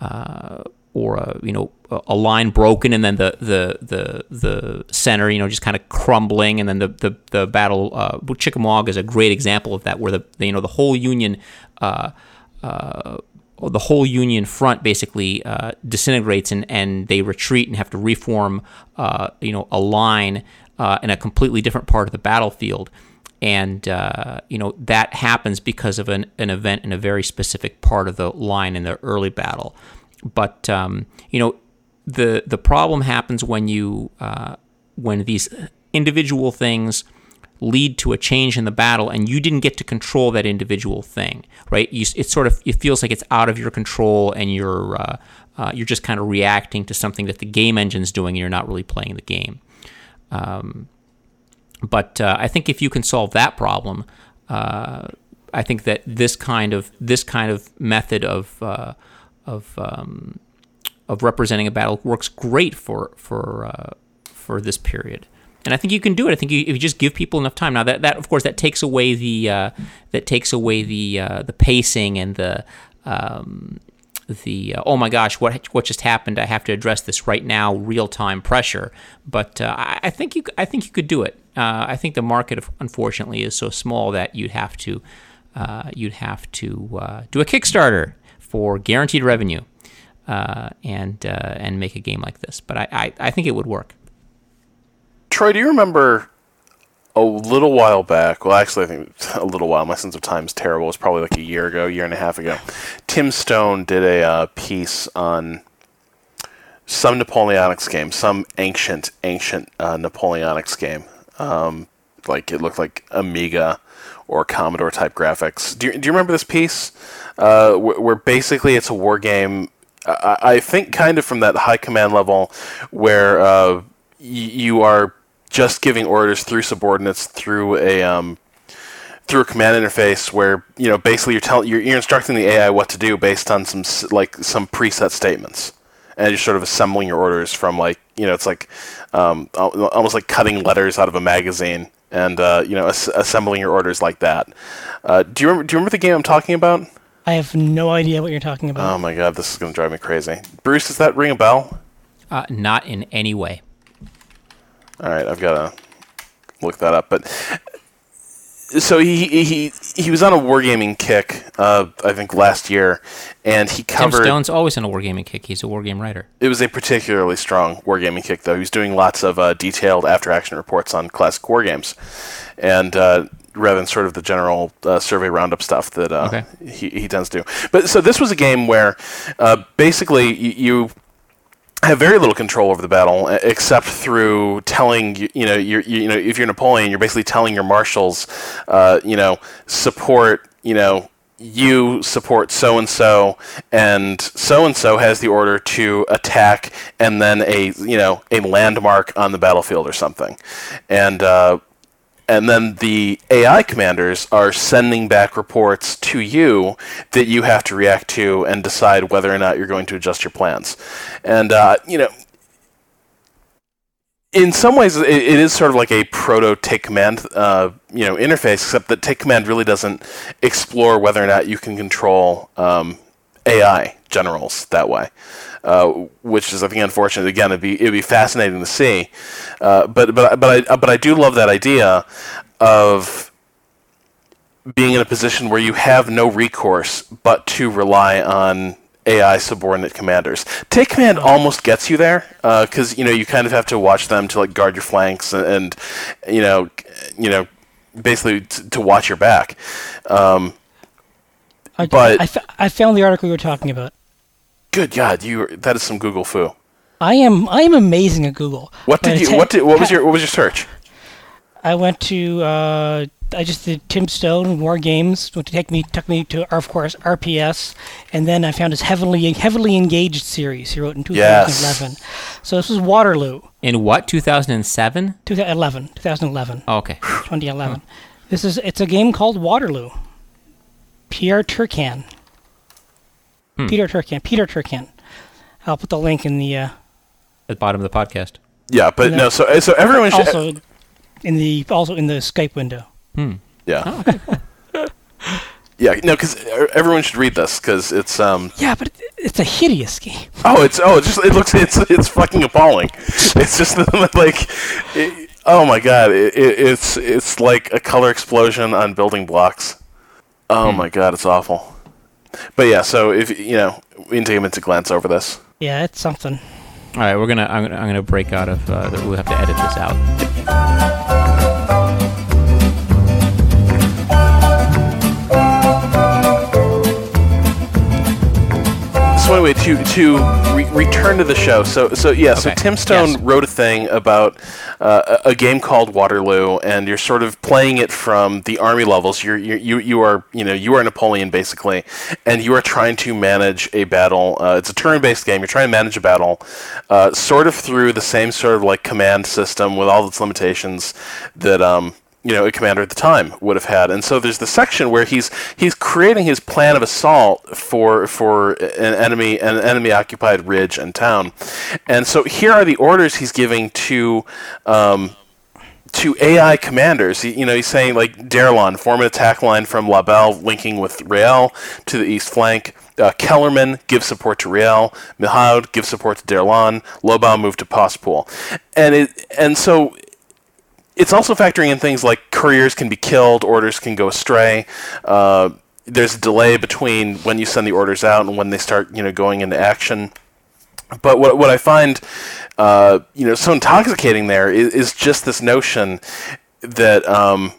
uh, or a you know a- line broken and then the the the the center you know just kind of crumbling and then the the, the battle uh, Chickamauga is a great example of that where the, the you know the whole Union uh, uh, the whole Union front basically uh, disintegrates and, and they retreat and have to reform, uh, you know, a line uh, in a completely different part of the battlefield. And, uh, you know, that happens because of an, an event in a very specific part of the line in the early battle. But, um, you know, the, the problem happens when you, uh, when these individual things lead to a change in the battle and you didn't get to control that individual thing right you, sort of it feels like it's out of your control and you're uh, uh, you're just kind of reacting to something that the game engine's doing and you're not really playing the game um, but uh, I think if you can solve that problem uh, I think that this kind of this kind of method of uh, of um, of representing a battle works great for for uh, for this period and I think you can do it. I think you, if you just give people enough time. Now that, that of course that takes away the uh, that takes away the uh, the pacing and the um, the uh, oh my gosh what what just happened? I have to address this right now, real time pressure. But uh, I, I think you I think you could do it. Uh, I think the market unfortunately is so small that you'd have to uh, you'd have to do a Kickstarter for guaranteed revenue and and make a game like this. But I, I, I think it would work. Troy, do you remember a little while back? Well, actually, I think a little while. My sense of time is terrible. It was probably like a year ago, year and a half ago. Tim Stone did a uh, piece on some Napoleonics game, some ancient, ancient uh, Napoleonics game. Um, like it looked like Amiga or Commodore type graphics. Do you, do you remember this piece? Uh, where, where basically it's a war game. I, I think kind of from that high command level where uh, you are just giving orders through subordinates through a um, through a command interface where you know basically you're telling you're, you're instructing the AI what to do based on some like some preset statements, and you're sort of assembling your orders from like you know it's like um, almost like cutting letters out of a magazine and uh, you know as- assembling your orders like that. Uh, do you remember, do you remember the game I'm talking about? I have no idea what you're talking about. Oh my god, this is going to drive me crazy. Bruce, does that ring a bell? Uh, not in any way. All right, I've got to look that up. But so he he he was on a wargaming kick, uh, I think last year, and he covered. Tim. Stone's always on a wargaming kick. He's a wargame writer. It was a particularly strong wargaming kick, though. He was doing lots of uh, detailed after-action reports on classic wargames, and uh, rather than sort of the general uh, survey roundup stuff that uh, Okay. he he tends to. Do. But so this was a game where uh, basically y- you have very little control over the battle except through telling you, you know you're, you know if you're Napoleon you're basically telling your marshals uh, you know support you know you support so and so and so and so has the order to attack and then a you know a landmark on the battlefield or something. And uh, and then the AI commanders are sending back reports to you that you have to react to and decide whether or not you're going to adjust your plans. And uh, you know, in some ways, it, it is sort of like a proto take command, uh, you know, interface, except that take command really doesn't explore whether or not you can control um, AI generals that way. Uh, which is I think unfortunate. Again, it'd be it'd be fascinating to see, uh, but but but I but I do love that idea of being in a position where you have no recourse but to rely on AI subordinate commanders. Take command almost gets you there because uh, you know you kind of have to watch them to like guard your flanks and, and you know you know basically t- to watch your back. Um, I, but I, f- I found the article you were talking about. Good God, you that is some Google fu. I am I am amazing at Google. What did you? ta- What did? What was your? What was your search? I went to uh, I just did Tim Stone War Games, which take me took me to of course RPS, and then I found his heavily heavily engaged series he wrote in 2011. So this was Waterloo, In what 2007? 2011, 2011, Oh, okay. 2011. This is it's a game called Waterloo. Pierre Turcan. Peter Turcan. Peter Turcan. I'll put the link in the uh, At the bottom of the podcast. Yeah, but No. no. So so everyone should. also in the also in the Skype window. Hmm. yeah. yeah. No, because everyone should read this because it's um. Yeah, but it's a hideous game. Oh, it's oh, it just it looks it's it's fucking appalling. It's just like, it, oh my god, it, it, it's it's like a color explosion on building blocks. Oh my god, it's awful. But yeah, so if you know, we can take a minute to glance over this. Yeah, it's something. All right, we're gonna I'm gonna, I'm gonna break out of. Uh, we'll have to edit this out. So anyway, to to re- return to the show. So so yeah. So Tim Stone Yes. wrote a thing about uh, a a game called Waterloo, and you're sort of playing it from the army levels. You're, you're you you are you know you are Napoleon basically, and you are trying to manage a battle. Uh, it's a turn-based game. You're trying to manage a battle, uh, sort of through the same sort of like command system with all its limitations that um you know a commander at the time would have had. And so there's the section where he's he's creating his plan of assault for for an enemy an enemy occupied ridge and town. And so here are the orders he's giving to. Um, to AI commanders, He- you know, he's saying like D'Erlon, form an attack line from La Belle, linking with Reille to the east flank. Uh, Kellerman, give support to Reille. Milhaud, give support to D'Erlon. Lobau, move to Postpool. And it, and so it's also factoring in things like couriers can be killed, orders can go astray. Uh, there's a delay between when you send the orders out and when they start, you know, going into action. But what what I find, uh, you know, so intoxicating there is, is just this notion that. Um,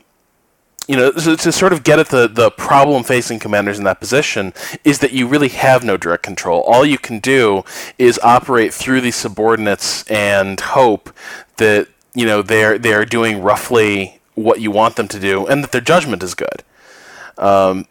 you know, so to sort of get at the, the problem facing commanders in that position is that you really have no direct control. All you can do is operate through these subordinates and hope that, you know, they're they're doing roughly what you want them to do and that their judgment is good. Um,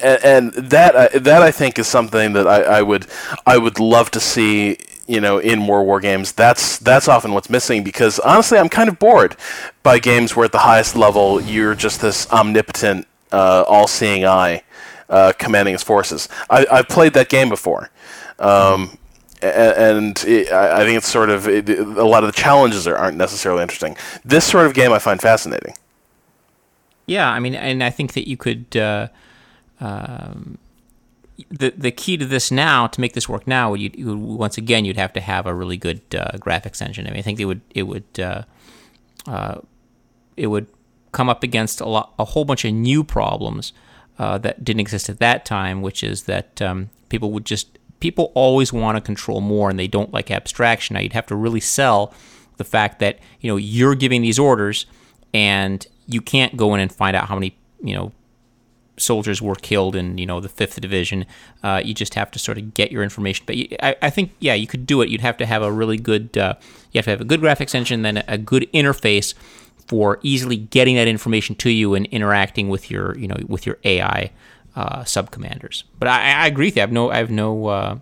and, and that I- that I think is something that I, I would I would love to see you know in more war games. That's that's often what's missing because honestly I'm kind of bored by games where at the highest level you're just this omnipotent, uh, all-seeing eye uh, commanding his forces. I, I've played that game before. Um, and it, I think it's sort of it, a lot of the challenges are, aren't necessarily interesting. This sort of game I find fascinating. Yeah, I mean, and I think that you could. Uh, um, the the key to this now to make this work now, you, you once again you'd have to have a really good uh, graphics engine. I mean, I think it would it would uh, uh, it would come up against a lot a whole bunch of new problems uh, that didn't exist at that time, which is that um, people would just people always want to control more and they don't like abstraction. Now you'd have to really sell the fact that you know you're giving these orders and you can't go in and find out how many you know soldiers were killed in you know the fifth division. Uh, you just have to sort of get your information. But you, I, I think yeah, you could do it. You'd have to have a really good. Uh, you have to have a good graphics engine, then a good interface for easily getting that information to you and interacting with your you know with your AI uh, sub commanders. But I, I agree with you. I have no I have no uh,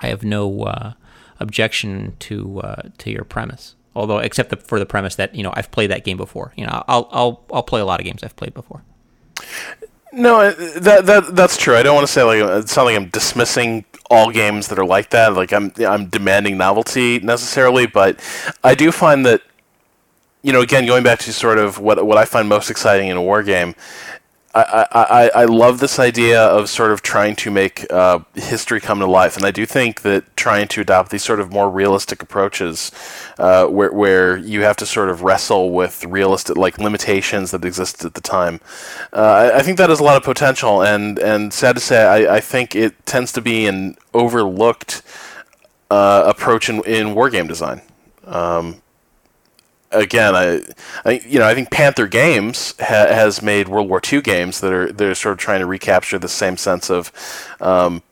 I have no uh, objection to uh, to your premise. Although, except the, for the premise that you know I've played that game before. You know, I'll I'll I'll play a lot of games I've played before. No, that that that's true. I don't want to say like it sounds like I'm dismissing all games that are like that. Like I'm I'm demanding novelty necessarily, but I do find that you know again going back to sort of what what I find most exciting in a war game I, I, I love this idea of sort of trying to make uh, history come to life, and I do think that trying to adopt these sort of more realistic approaches, uh, where where you have to sort of wrestle with realistic like limitations that existed at the time, uh, I, I, think that has a lot of potential, and and sad to say, I, I think it tends to be an overlooked uh, approach in in war game design. Um, again, I, I, you know, I think Panther Games ha- has made World War II games that are they're sort of trying to recapture the same sense of, um,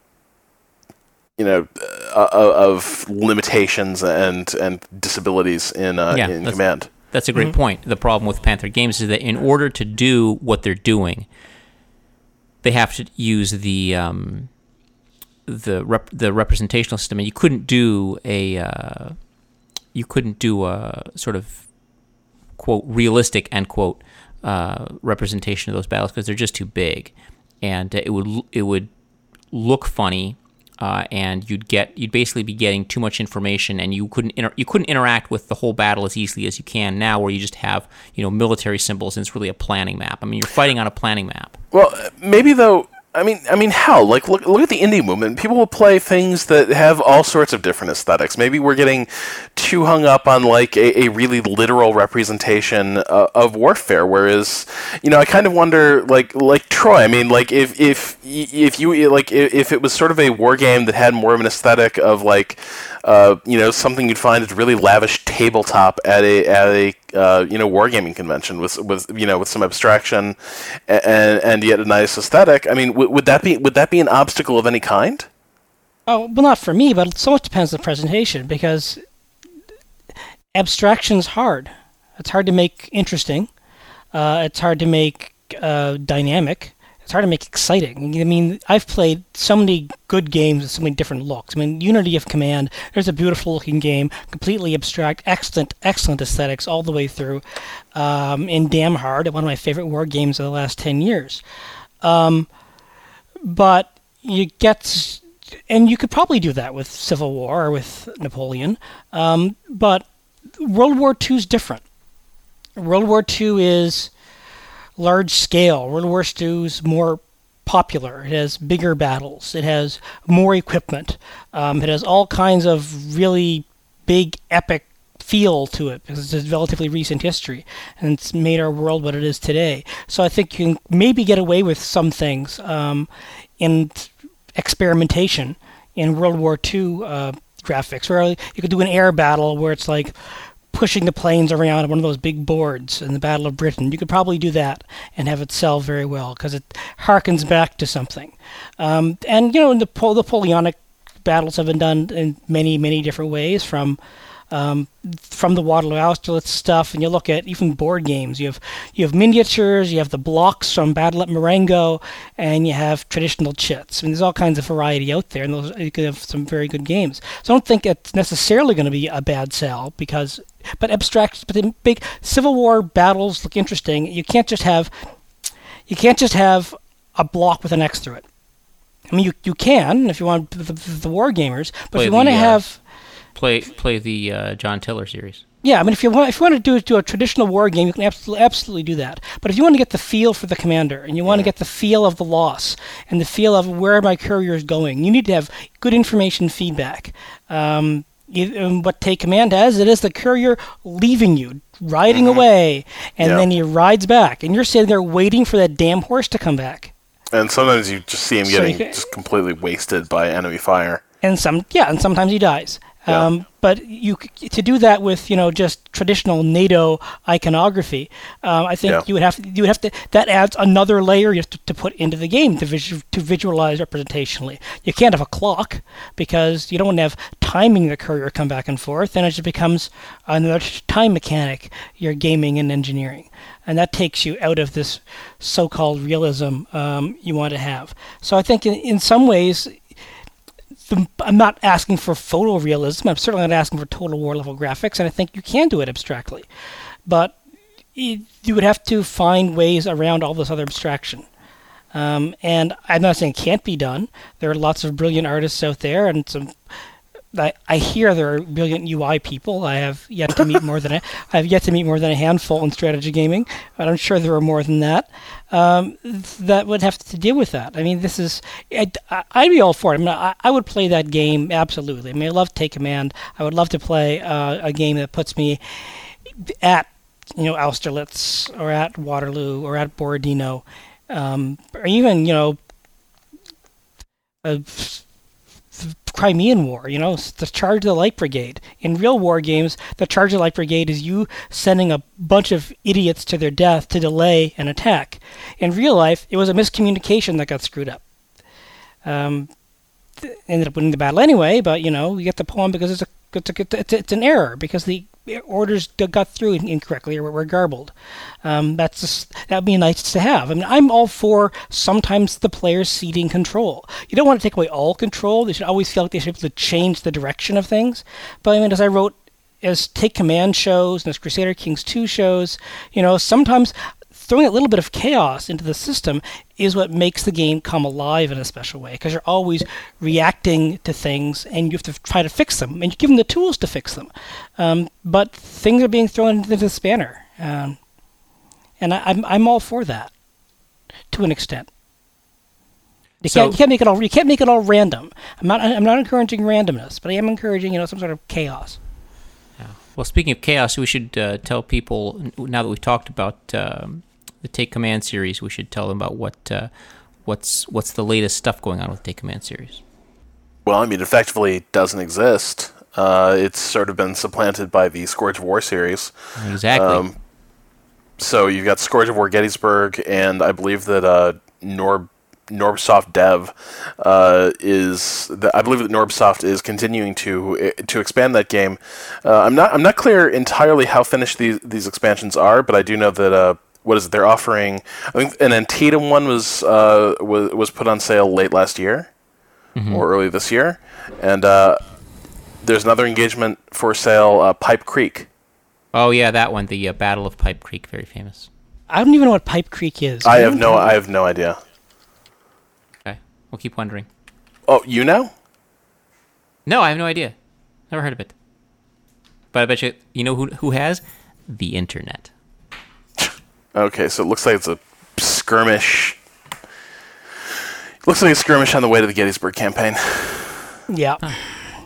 you know, uh, uh of limitations and and disabilities in uh, yeah, in that's, command. That's a great mm-hmm. point. The problem with Panther Games is that in order to do what they're doing, they have to use the um, the rep- the representational system, and you couldn't do a uh, you couldn't do a sort of quote realistic end quote uh, representation of those battles because they're just too big, and uh, it would it would look funny, uh, and you'd get you'd basically be getting too much information, and you couldn't inter- you couldn't interact with the whole battle as easily as you can now, where you just have you know military symbols and it's really a planning map. I mean, you're fighting on a planning map. Well, maybe though I mean, I mean, how? Like, look, look at the indie movement. People will play things that have all sorts of different aesthetics. Maybe we're getting too hung up on like a, a really literal representation uh, of warfare. Whereas, you know, I kind of wonder, like, like Troy. I mean, like, if if if you like, if it was sort of a war game that had more of an aesthetic of like uh, you know, something you'd find at a really lavish tabletop at a at a uh, you know wargaming convention with with you know with some abstraction and and yet a nice aesthetic. I mean, w- would that be would that be an obstacle of any kind? Oh well, not for me, but it so much depends on the presentation because abstraction's hard. It's hard to make interesting. Uh, it's hard to make uh, dynamic it's hard to make exciting. I mean, I've played so many good games with so many different looks. I mean, Unity of Command, there's a beautiful looking game, completely abstract, excellent, excellent aesthetics all the way through. Um, in Damn Hard, one of my favorite war games of the last 10 years. Um, but you get, and you could probably do that with Civil War or with Napoleon, um, but World War II is different. World War II is large scale. World War II is more popular. It has bigger battles. It has more equipment. Um, it has all kinds of really big, epic feel to it because it's a relatively recent history and it's made our world what it is today. So I think you can maybe get away with some things um, in experimentation in World War II uh, graphics, where you could do an air battle where it's like pushing the planes around on one of those big boards in the Battle of Britain. You could probably do that and have it sell very well because it harkens back to something. Um, and you know, the, Napoleonic battles have been done in many, many different ways from um, from the Waterloo Austerlitz stuff, and you look at even board games. You have you have miniatures, you have the blocks from Battle at Marengo, and you have traditional chits. I mean, there's all kinds of variety out there, and those you could have some very good games. So I don't think it's necessarily going to be a bad sell because, but abstract, but the big Civil War battles look interesting. You can't just have you can't just have a block with an X through it. I mean, you you can if you want the, the, the war gamers, but Play if you want to uh, have play play the uh, John Tiller series. Yeah, I mean, if you want, if you want to do do a traditional war game, you can absolutely absolutely do that. But if you want to get the feel for the commander, and you want yeah. to get the feel of the loss, and the feel of where my courier is going, you need to have good information feedback. Um, you, what Take Command has, it is the courier leaving you, riding mm-hmm. away, and then he rides back, and you're sitting there waiting for that damn horse to come back. And sometimes you just see him so getting just completely wasted by enemy fire. And some, yeah, and sometimes he dies. Yeah. Um, but you to do that with you know just traditional NATO iconography, um, I think yeah. you would have to, you would have to that adds another layer you have to, to put into the game to visu- to visualize representationally. You can't have a clock because you don't want to have timing the courier come back and forth, and it just becomes another time mechanic. You're gaming and engineering, and that takes you out of this so-called realism um, you want to have. So I think in, in some ways I'm not asking for photorealism. I'm certainly not asking for total war level graphics, and I think you can do it abstractly. But you would have to find ways around all this other abstraction. Um, and I'm not saying it can't be done. There are lots of brilliant artists out there, and some. I, I hear there are brilliant UI people. I have yet to meet more than a, I have yet to meet more than a handful in strategy gaming, but I'm sure there are more than that. Um, that would have to deal with that. I mean, this is I'd, I'd be all for it. I, mean, I, I, would play that game absolutely. I mean, I love Take Command. I would love to play uh, a game that puts me at you know Austerlitz or at Waterloo or at Borodino um, or even you know a Crimean War, you know, the Charge of the Light Brigade. In real war games, the Charge of the Light Brigade is you sending a bunch of idiots to their death to delay an attack. In real life, it was a miscommunication that got screwed up. Um, ended up winning the battle anyway, but you know, you get the poem because it's a it's, a, it's, it's an error because the orders got through incorrectly or were garbled. Um, that's just, that'd be nice to have. I mean, I'm all for sometimes the players ceding control. You don't want to take away all control. They should always feel like they should be able to change the direction of things. But I mean, as I wrote, as Take Command shows and as Crusader Kings 2 shows, you know, sometimes throwing a little bit of chaos into the system is what makes the game come alive in a special way because you're always reacting to things and you have to try to fix them and you give them the tools to fix them. Um, but things are being thrown into the spanner, um, and I, am I'm, I'm all for that to an extent. You, so, can't, you can't make it all. You can't make it all random. I'm not. I'm not encouraging randomness, but I am encouraging you know some sort of chaos. Yeah. Well, speaking of chaos, we should uh, tell people now that we've talked about um, the Take Command series, we should tell them about what uh, what's what's the latest stuff going on with Take Command series. Well, I mean, effectively it doesn't exist. Uh, it's sort of been supplanted by the Scourge of War series. Exactly. Um, so you've got Scourge of War Gettysburg, and I believe that uh, Norb Norbsoft Dev uh, is the, I believe that Norbsoft is continuing to to expand that game. Uh, I'm not I'm not clear entirely how finished these these expansions are, but I do know that uh, what is it? They're offering. I think an Antietam one was uh, was was put on sale late last year, mm-hmm. or early this year, and uh, there's another engagement for sale, uh, Pipe Creek. Oh yeah, that one, the uh, Battle of Pipe Creek, very famous. I don't even know what Pipe Creek is. I have no, I have no idea. Okay, we'll keep wondering. Oh, you know? No, I have no idea. Never heard of it. But I bet you, you know who who has the internet. Okay, so it looks like it's a skirmish. Looks like a skirmish on the way to the Gettysburg campaign. Yeah.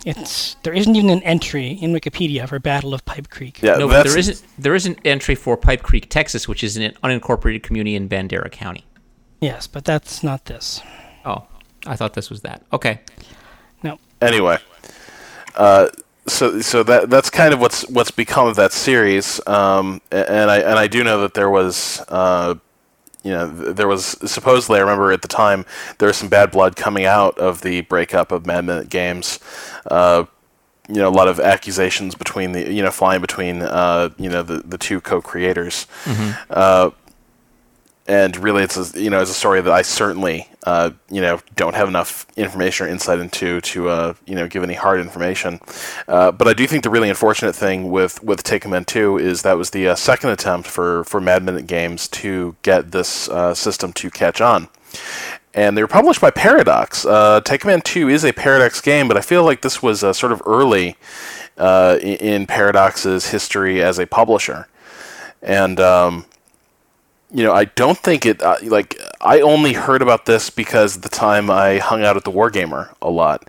It's there isn't even an entry in Wikipedia for Battle of Pipe Creek. Yeah, no, but there isn't there is an entry for Pipe Creek, Texas, which is an unincorporated community in Bandera County. Yes, but that's not this. Oh, I thought this was that. Okay. No. Anyway, uh, so so that that's kind of what's what's become of that series. Um, and I and I do know that there was. Uh, you know, there was supposedly, I remember at the time, there was some bad blood coming out of the breakup of Mad Minute Games. Uh, you know, a lot of accusations between the, you know, flying between, uh, you know, the, the two co-creators. Mm-hmm. Uh, and really, it's a, you know, it's a story that I certainly uh, you know don't have enough information or insight into to uh, you know give any hard information. Uh, but I do think the really unfortunate thing with with Take Command 2 is that was the uh, second attempt for for Mad Minute Games to get this uh, system to catch on. And they were published by Paradox. Uh, Take Command 2 is a Paradox game, but I feel like this was sort of early in Paradox's history as a publisher. And um, you know, I don't think it. Uh, like, I only heard about this because the time I hung out at the Wargamer a lot.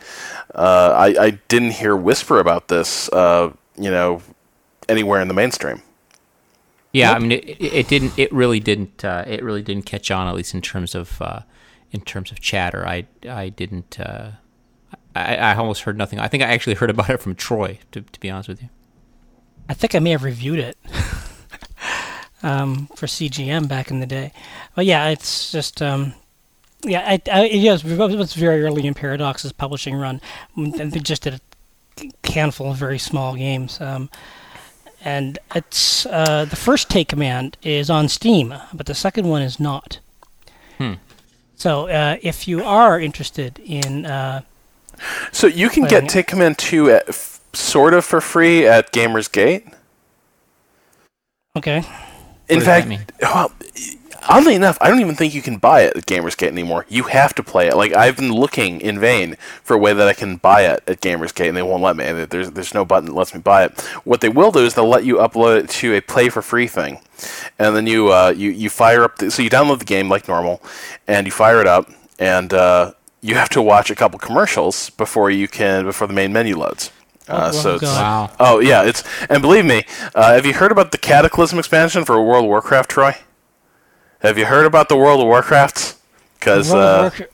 Uh, I, I didn't hear whisper about this, uh, you know, anywhere in the mainstream. Yeah, I mean, it, it didn't. It really didn't. Uh, it really didn't catch on, at least in terms of uh, in terms of chatter. I I didn't. Uh, I, I almost heard nothing. I think I actually heard about it from Troy. To to be honest with you, I think I may have reviewed it. um, for CGM back in the day. But yeah, it's just um, yeah, I, I, it was very early in Paradox's publishing run. They just did a handful of very small games. Um, and it's uh, the first Take Command is on Steam, but the second one is not. Hmm. So uh, if you are interested in uh, So you can get. Take Command 2 at, f- sort of for free at Gamers Gate. Okay. In fact, well, oddly enough, I don't even think you can buy it at Gamersgate anymore. You have to play it. Like I've been looking in vain for a way that I can buy it at Gamersgate, and they won't let me. There's there's no button that lets me buy it. What they will do is they'll let you upload it to a play for free thing, and then you uh, you you fire up. The, so you download the game like normal, and you fire it up, and uh, you have to watch a couple commercials before you can before the main menu loads. Uh, Oh, so oh, it's, Wow. Oh yeah, it's and believe me, uh, have you heard about the Cataclysm expansion for World of Warcraft, Troy? Have you heard about the World of Warcrafts? Because uh, Warcraft-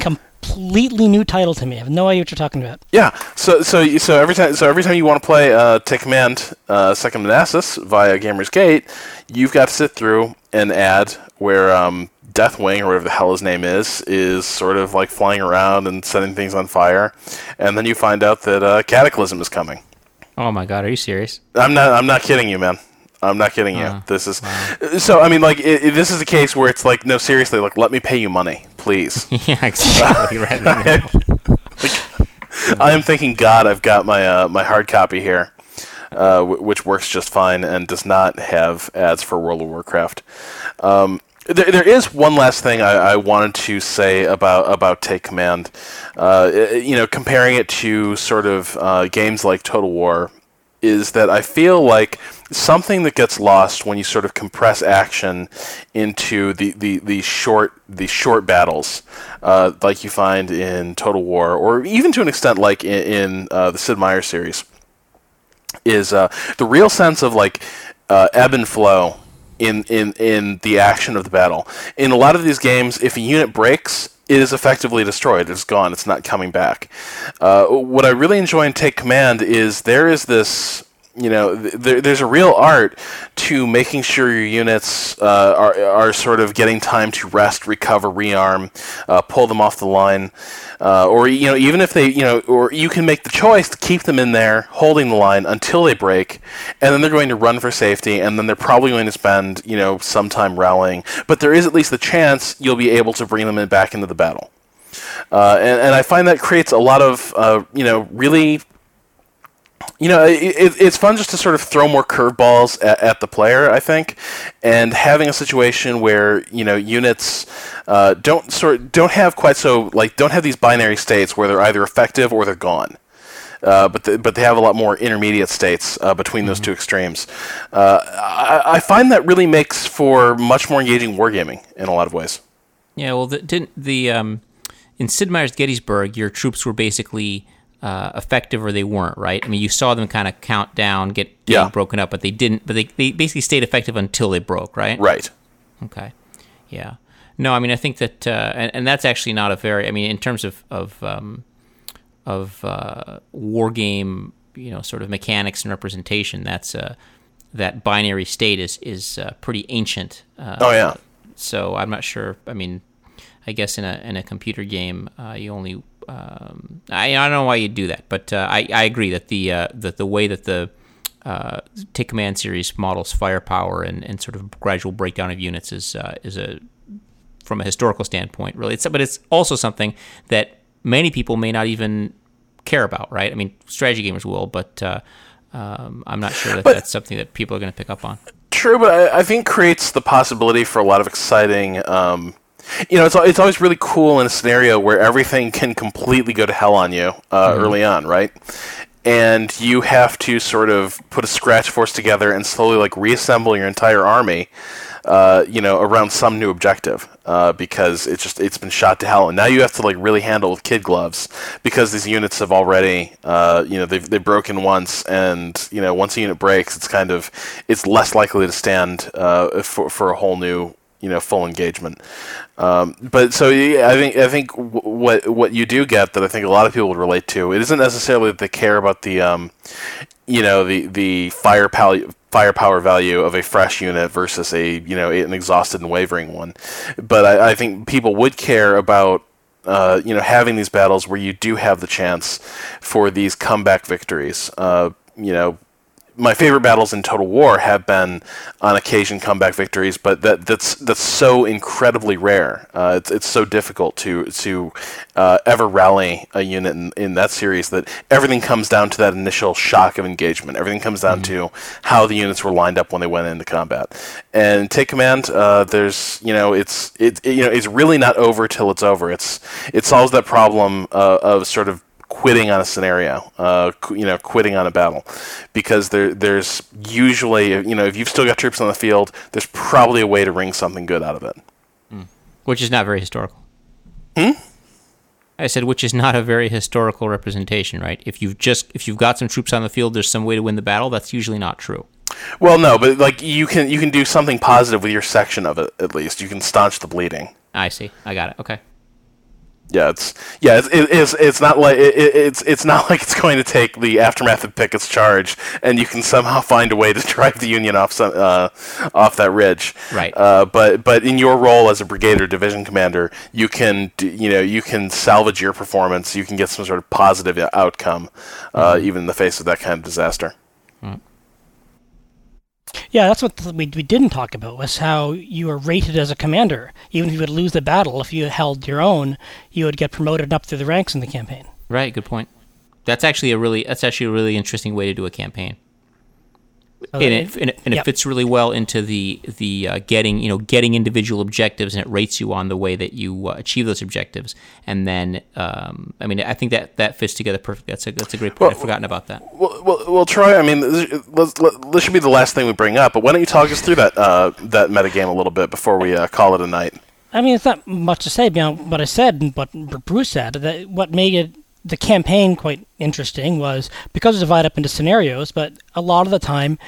completely new title to me. I have no idea what you're talking about. yeah, so so so every time so every time you want to play uh, Take Command uh, Second Manassas via Gamers Gate, you've got to sit through an ad where um, Deathwing or whatever the hell his name is is sort of like flying around and setting things on fire, and then you find out that uh, Cataclysm is coming. Oh my God, are you serious? I'm not. I'm not kidding you, man. I'm not kidding you. Uh, this is so. I mean, like, i i this is a case where it's like, no, seriously, like, let me pay you money, please. yeah, exactly. right. I am thinking, God, I've got my uh, my hard copy here, uh, w- which works just fine and does not have ads for World of Warcraft. Um, there, there is one last thing I, I wanted to say about about Take Command. Uh, you know, comparing it to sort of uh, games like Total War, is that I feel like something that gets lost when you sort of compress action into the, the, the short the short battles, uh, like you find in Total War, or even to an extent like in, in uh, the Sid Meier series, is uh, the real sense of like uh, ebb and flow in, in in the action of the battle. In a lot of these games, if a unit breaks, it is effectively destroyed. It's gone. It's not coming back. Uh, what I really enjoy in Take Command is there is this. You know, th- there, there's a real art to making sure your units uh, are, are sort of getting time to rest, recover, rearm, uh, pull them off the line, uh, or you know, even if they, you know, or you can make the choice to keep them in there, holding the line until they break, and then they're going to run for safety, and then they're probably going to spend, you know, some time rallying. But there is at least the chance you'll be able to bring them in back into the battle. Uh, and, and I find that creates a lot of, uh, you know, really you know, it, it, it's fun just to sort of throw more curveballs at, at the player, I think, and having a situation where you know units uh, don't sort don't have quite so like don't have these binary states where they're either effective or they're gone. Uh, but the, but they have a lot more intermediate states uh, between those two extremes. Uh, I, I find that really makes for much more engaging wargaming in a lot of ways. Yeah, well, the, didn't the um, in Sid Meier's Gettysburg, your troops were basically uh, effective or they weren't, right? I mean, you saw them kind of count down, get Yeah. broken up, but they didn't. But they, they basically stayed effective until they broke, right? Right. Okay. Yeah. No, I mean, I think that, uh, and, and that's actually not a very. I mean, in terms of of um, of uh, war game, you know, sort of mechanics and representation, that's uh, that binary state is is uh, pretty ancient. Uh, Oh yeah. so I'm not sure. I mean, I guess in a in a computer game, uh, you only um, I, I don't know why you'd do that, but uh, I I agree that the uh, that the way that the uh, Take Command series models firepower and, and sort of gradual breakdown of units is uh, is a from a historical standpoint really. It's but it's also something that many people may not even care about, right? I mean, strategy gamers will, but uh, um, I'm not sure that But- that's something that people are going to pick up on. True, but I, I think creates the possibility for a lot of exciting. Um, you know, it's it's always really cool in a scenario where everything can completely go to hell on you uh, early on, right? And you have to sort of put a scratch force together and slowly like reassemble your entire army. Uh, you know, around some new objective, uh, because it's just it's been shot to hell, and now you have to like really handle with kid gloves because these units have already, uh, you know, they've they've broken once, and you know, once a unit breaks, it's kind of it's less likely to stand uh, for for a whole new you know full engagement. Um, but so I think I think what what you do get that I think a lot of people would relate to it isn't necessarily that they care about the um, you know the the firepower firepower value of a fresh unit versus a you know an exhausted and wavering one, but I, I think people would care about uh, you know having these battles where you do have the chance for these comeback victories. Uh, you know my favorite battles in Total War have been on occasion comeback victories, but that that's that's so incredibly rare. Uh, it's it's so difficult to to uh, ever rally a unit in, in that series that everything comes down to that initial shock of engagement. Everything comes down mm-hmm. to how the units were lined up when they went into combat. And take command, uh, there's you know it's it, it, you know it's really not over till it's over. It's it solves that problem uh, of sort of quitting on a scenario, uh, qu- you know, quitting on a battle, because there there's usually you know if you've still got troops on the field, there's probably a way to wring something good out of it. Mm. Which is not very historical. Hmm. I said, which is not a very historical representation, right? If you've just if you've got some troops on the field, there's some way to win the battle. That's usually not true. Well, no, but like you can you can do something positive with your section of it at least. You can staunch the bleeding. I see. I got it. Okay yeah, it's yeah, it's it's, it's not like it, it's it's not like it's going to take the aftermath of Pickett's charge, and you can somehow find a way to drive the Union off some, uh, off that ridge. Right. Uh, but but in your role as a brigade or division commander, you can you know you can salvage your performance. You can get some sort of positive outcome, uh, mm-hmm. even in the face of that kind of disaster. Yeah, that's what we, we didn't talk about was how you were rated as a commander. Even if you would lose the battle, if you held your own, you would get promoted up through the ranks in the campaign. Right. Good point. That's actually a really that's actually a really interesting way to do a campaign and it, and, it, and yep. it fits really well into the the uh, getting you know getting individual objectives and it rates you on the way that you uh, achieve those objectives. And then um, I mean I think that that fits together perfectly that's a that's a great point. Well, I've forgotten about that. well, well, well Troy I mean this, this, should be the last thing we bring up but why don't you talk us through that uh, that metagame a little bit before we uh, call it a night? I mean it's not much to say beyond what I said and what Bruce said that what made it the campaign quite interesting was because it's divided up into scenarios, but a lot of the time,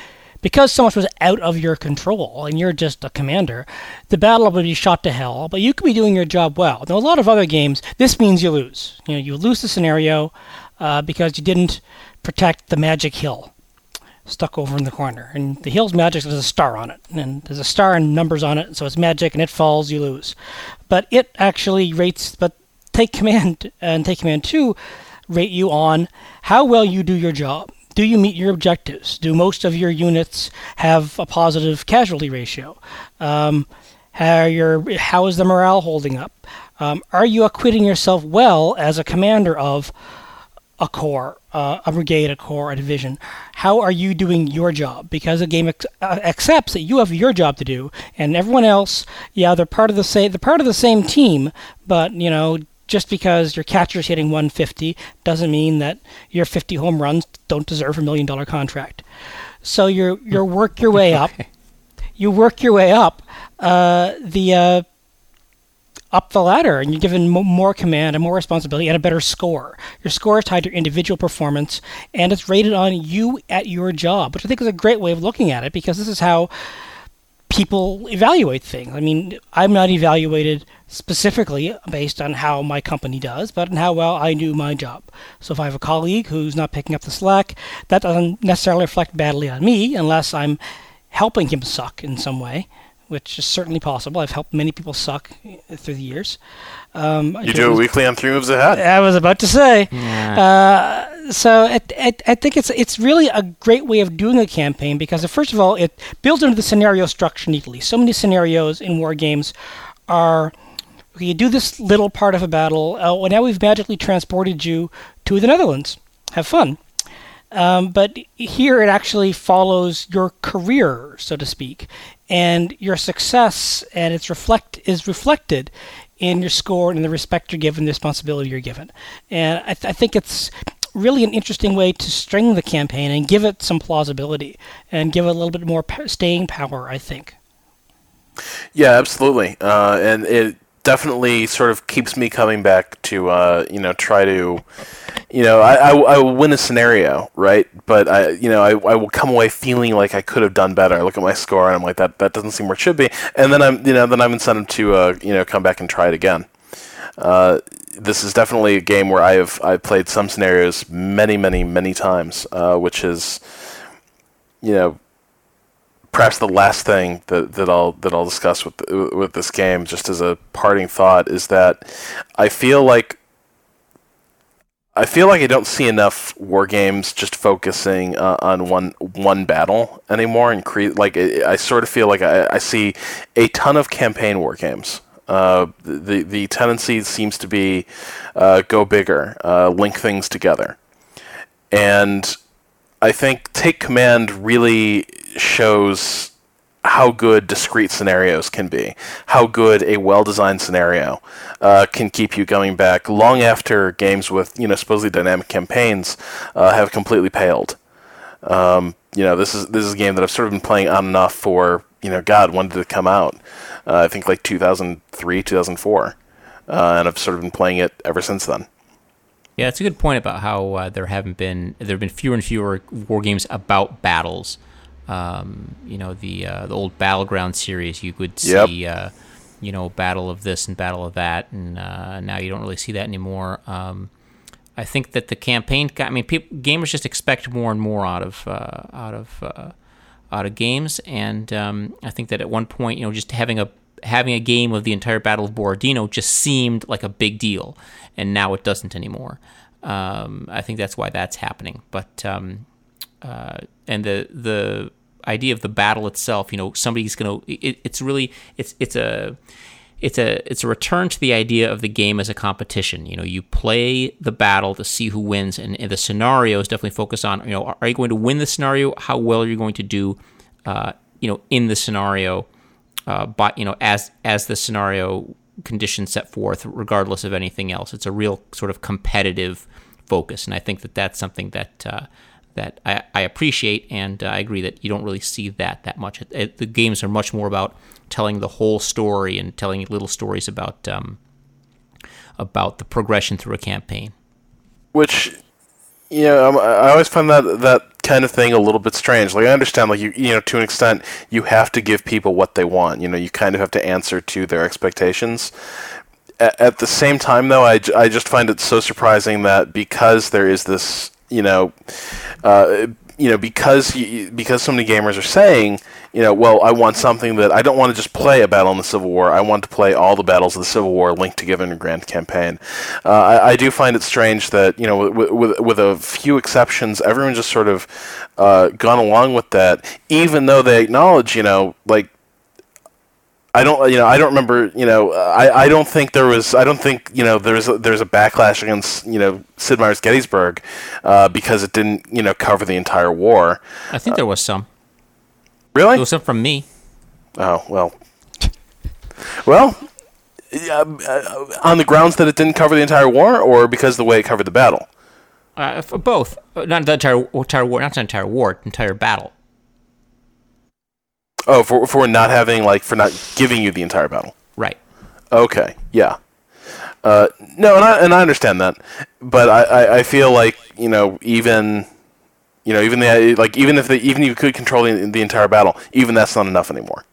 because so much was out of your control and you're just a commander, the battle would be shot to hell, but you could be doing your job well. Now, a lot of other games, this means you lose. You know, you lose the scenario uh, because you didn't protect the magic hill stuck over in the corner. And the hill's magic, there's a star on it. And there's a star and numbers on it, so it's magic and it falls, you lose. But it actually rates, but take command and take command 2 rate you on how well you do your job. Do you meet your objectives? Do most of your units have a positive casualty ratio? Um, how, your, how is the morale holding up? Um, are you acquitting yourself well as a commander of a corps, uh, a brigade, a corps, a division? How are you doing your job? Because the game ex- uh, accepts that you have your job to do, and everyone else, yeah, they're part of the same, they're part of the same team, but you know, just because your catcher's hitting 150 doesn't mean that your 50 home runs don't deserve a million dollar contract. So you you work your way up. You work your way up uh, the uh, up the ladder, and you're given more command and more responsibility and a better score. Your score is tied to your individual performance, and it's rated on you at your job, which I think is a great way of looking at it because this is how people evaluate things. I mean, I'm not evaluated specifically based on how my company does, but on how well I do my job. So if I have a colleague who's not picking up the slack, that doesn't necessarily reflect badly on me unless I'm helping him suck in some way, which is certainly possible. I've helped many people suck through the years. Um, you do it weekly on Three Moves Ahead. I was about to say. Yeah. Uh, so it, it, I think it's it's really a great way of doing a campaign because uh, first of all it builds into the scenario structure neatly. So many scenarios in war games are okay, you do this little part of a battle. Uh, well, now we've magically transported you to the Netherlands. Have fun. Um, but here it actually follows your career, so to speak, and your success, and it's reflect is reflected in your score and the respect you're given, the responsibility you're given. And I, th- I think it's really an interesting way to string the campaign and give it some plausibility and give it a little bit more staying power, I think. Yeah, absolutely. Uh, and it definitely sort of keeps me coming back to, uh, you know, try to you know, I, I, I, win a scenario, right? But I, you know, I, I will come away feeling like I could have done better. I look at my score and I'm like, that, that doesn't seem where it should be. And then I'm, you know, then I'm incented to, uh, you know, come back and try it again. Uh, this is definitely a game where I have I've played some scenarios many, many, many times, uh, which is, you know, perhaps the last thing that, that I'll that I'll discuss with with this game, just as a parting thought, is that I feel like I feel like I don't see enough war games just focusing uh, on one one battle anymore, and create like I, I sort of feel like I, I see a ton of campaign war games. Uh, the the tendency seems to be uh, go bigger, uh, link things together, and I think Take Command really shows how good discrete scenarios can be, how good a well-designed scenario uh, can keep you going back long after games with you know supposedly dynamic campaigns uh, have completely paled. Um, you know, this is this is a game that I've sort of been playing on and off for you know, God, when did it come out? Uh, I think like 2003, 2004, uh, and I've sort of been playing it ever since then. Yeah, it's a good point about how uh, there haven't been there have been fewer and fewer war games about battles. Um, you know, the uh, the old battleground series, you would see, Yep. uh, you know, battle of this and battle of that, and uh, now you don't really see that anymore. Um, I think that the campaign, I mean, people, gamers just expect more and more out of uh, out of uh, out of games, and um, I think that at one point, you know, just having a having a game of the entire Battle of Borodino just seemed like a big deal, and now it doesn't anymore. Um, I think that's why that's happening. But um, uh, and the the idea of the battle itself, you know, somebody's gonna. It, it's really it's it's a it's a it's a return to the idea of the game as a competition. You know, you play the battle to see who wins, and, and the scenarios definitely focus on you know are you going to win the scenario? How well are you going to do? Uh, you know, in the scenario, uh, but you know as as the scenario conditions set forth, regardless of anything else. It's a real sort of competitive focus, and I think that that's something that. Uh, that I, I appreciate, and uh, I agree that you don't really see that that much. It, it- the games are much more about telling the whole story and telling little stories about um, about the progression through a campaign. which you know um, I always find that that kind of thing a little bit strange. Like I understand, like you you know to an extent you have to give people what they want. You know you kind of have to answer to their expectations. At, at the same time, though, I, j- I just find it so surprising that because there is this you know. Uh, you know, because because so many gamers are saying, you know, well, I want something that I don't want to just play a battle in the Civil War. I want to play all the battles of the Civil War linked together in a grand campaign. Uh, I, I do find it strange that you know, with, with, with a few exceptions, everyone just sort of uh, gone along with that, even though they acknowledge, you know, like I don't, you know, I don't remember, you know, I, I don't think there was, I don't think, you know, there's a, there's a backlash against, you know, Sid Meier's Gettysburg uh, because it didn't, you know, cover the entire war. I think there was some. Really? There was some from me. Oh well. Well, uh, uh, on the grounds that it didn't cover the entire war, or because of the way it covered the battle. Uh, for both, Uh, not the entire entire war, not the entire war, the entire battle. Oh, for for not having like for not giving you the entire battle. Right. Okay, yeah. Uh, no, and I and I understand that, but I, I, I feel like you know even you know even the like even if they even if you could control the, the entire battle, even that's not enough anymore.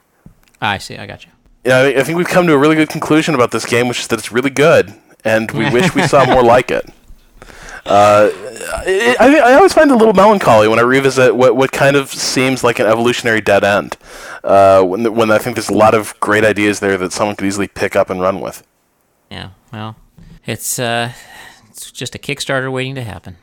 I see. I got you. Yeah, I I think we've come to a really good conclusion about this game, which is that it's really good, and we wish we saw more like it. Uh, I, I, I always find it a little melancholy when I revisit what, what kind of seems like an evolutionary dead end. Uh, when, when I think there's a lot of great ideas there that someone could easily pick up and run with. Yeah. Well, it's uh, it's just a Kickstarter waiting to happen.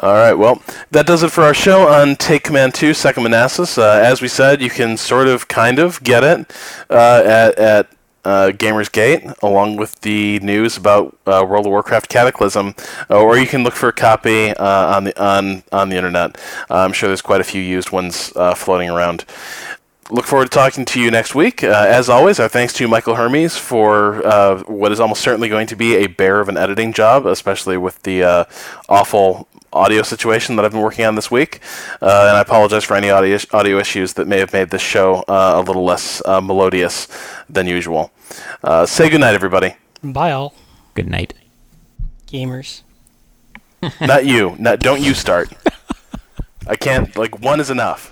All right, well, that does it for our show on Take Command 2, Second Manassas. Uh, as we said, you can sort of, kind of get it uh, at, at uh, Gamersgate, along with the news about uh, World of Warcraft Cataclysm, uh, or you can look for a copy uh, on the on on the internet. I'm sure there's quite a few used ones uh, floating around. Look forward to talking to you next week. Uh, as always, our thanks to Michael Hermes for uh, what is almost certainly going to be a bear of an editing job, especially with the uh, awful audio situation that I've been working on this week. Uh, and I apologize for any audio, audio issues that may have made this show uh, a little less uh, melodious than usual. Uh, say goodnight, everybody. Bye, all Good night. gamers. Not you. Not, don't you start. I can't, like, one is enough.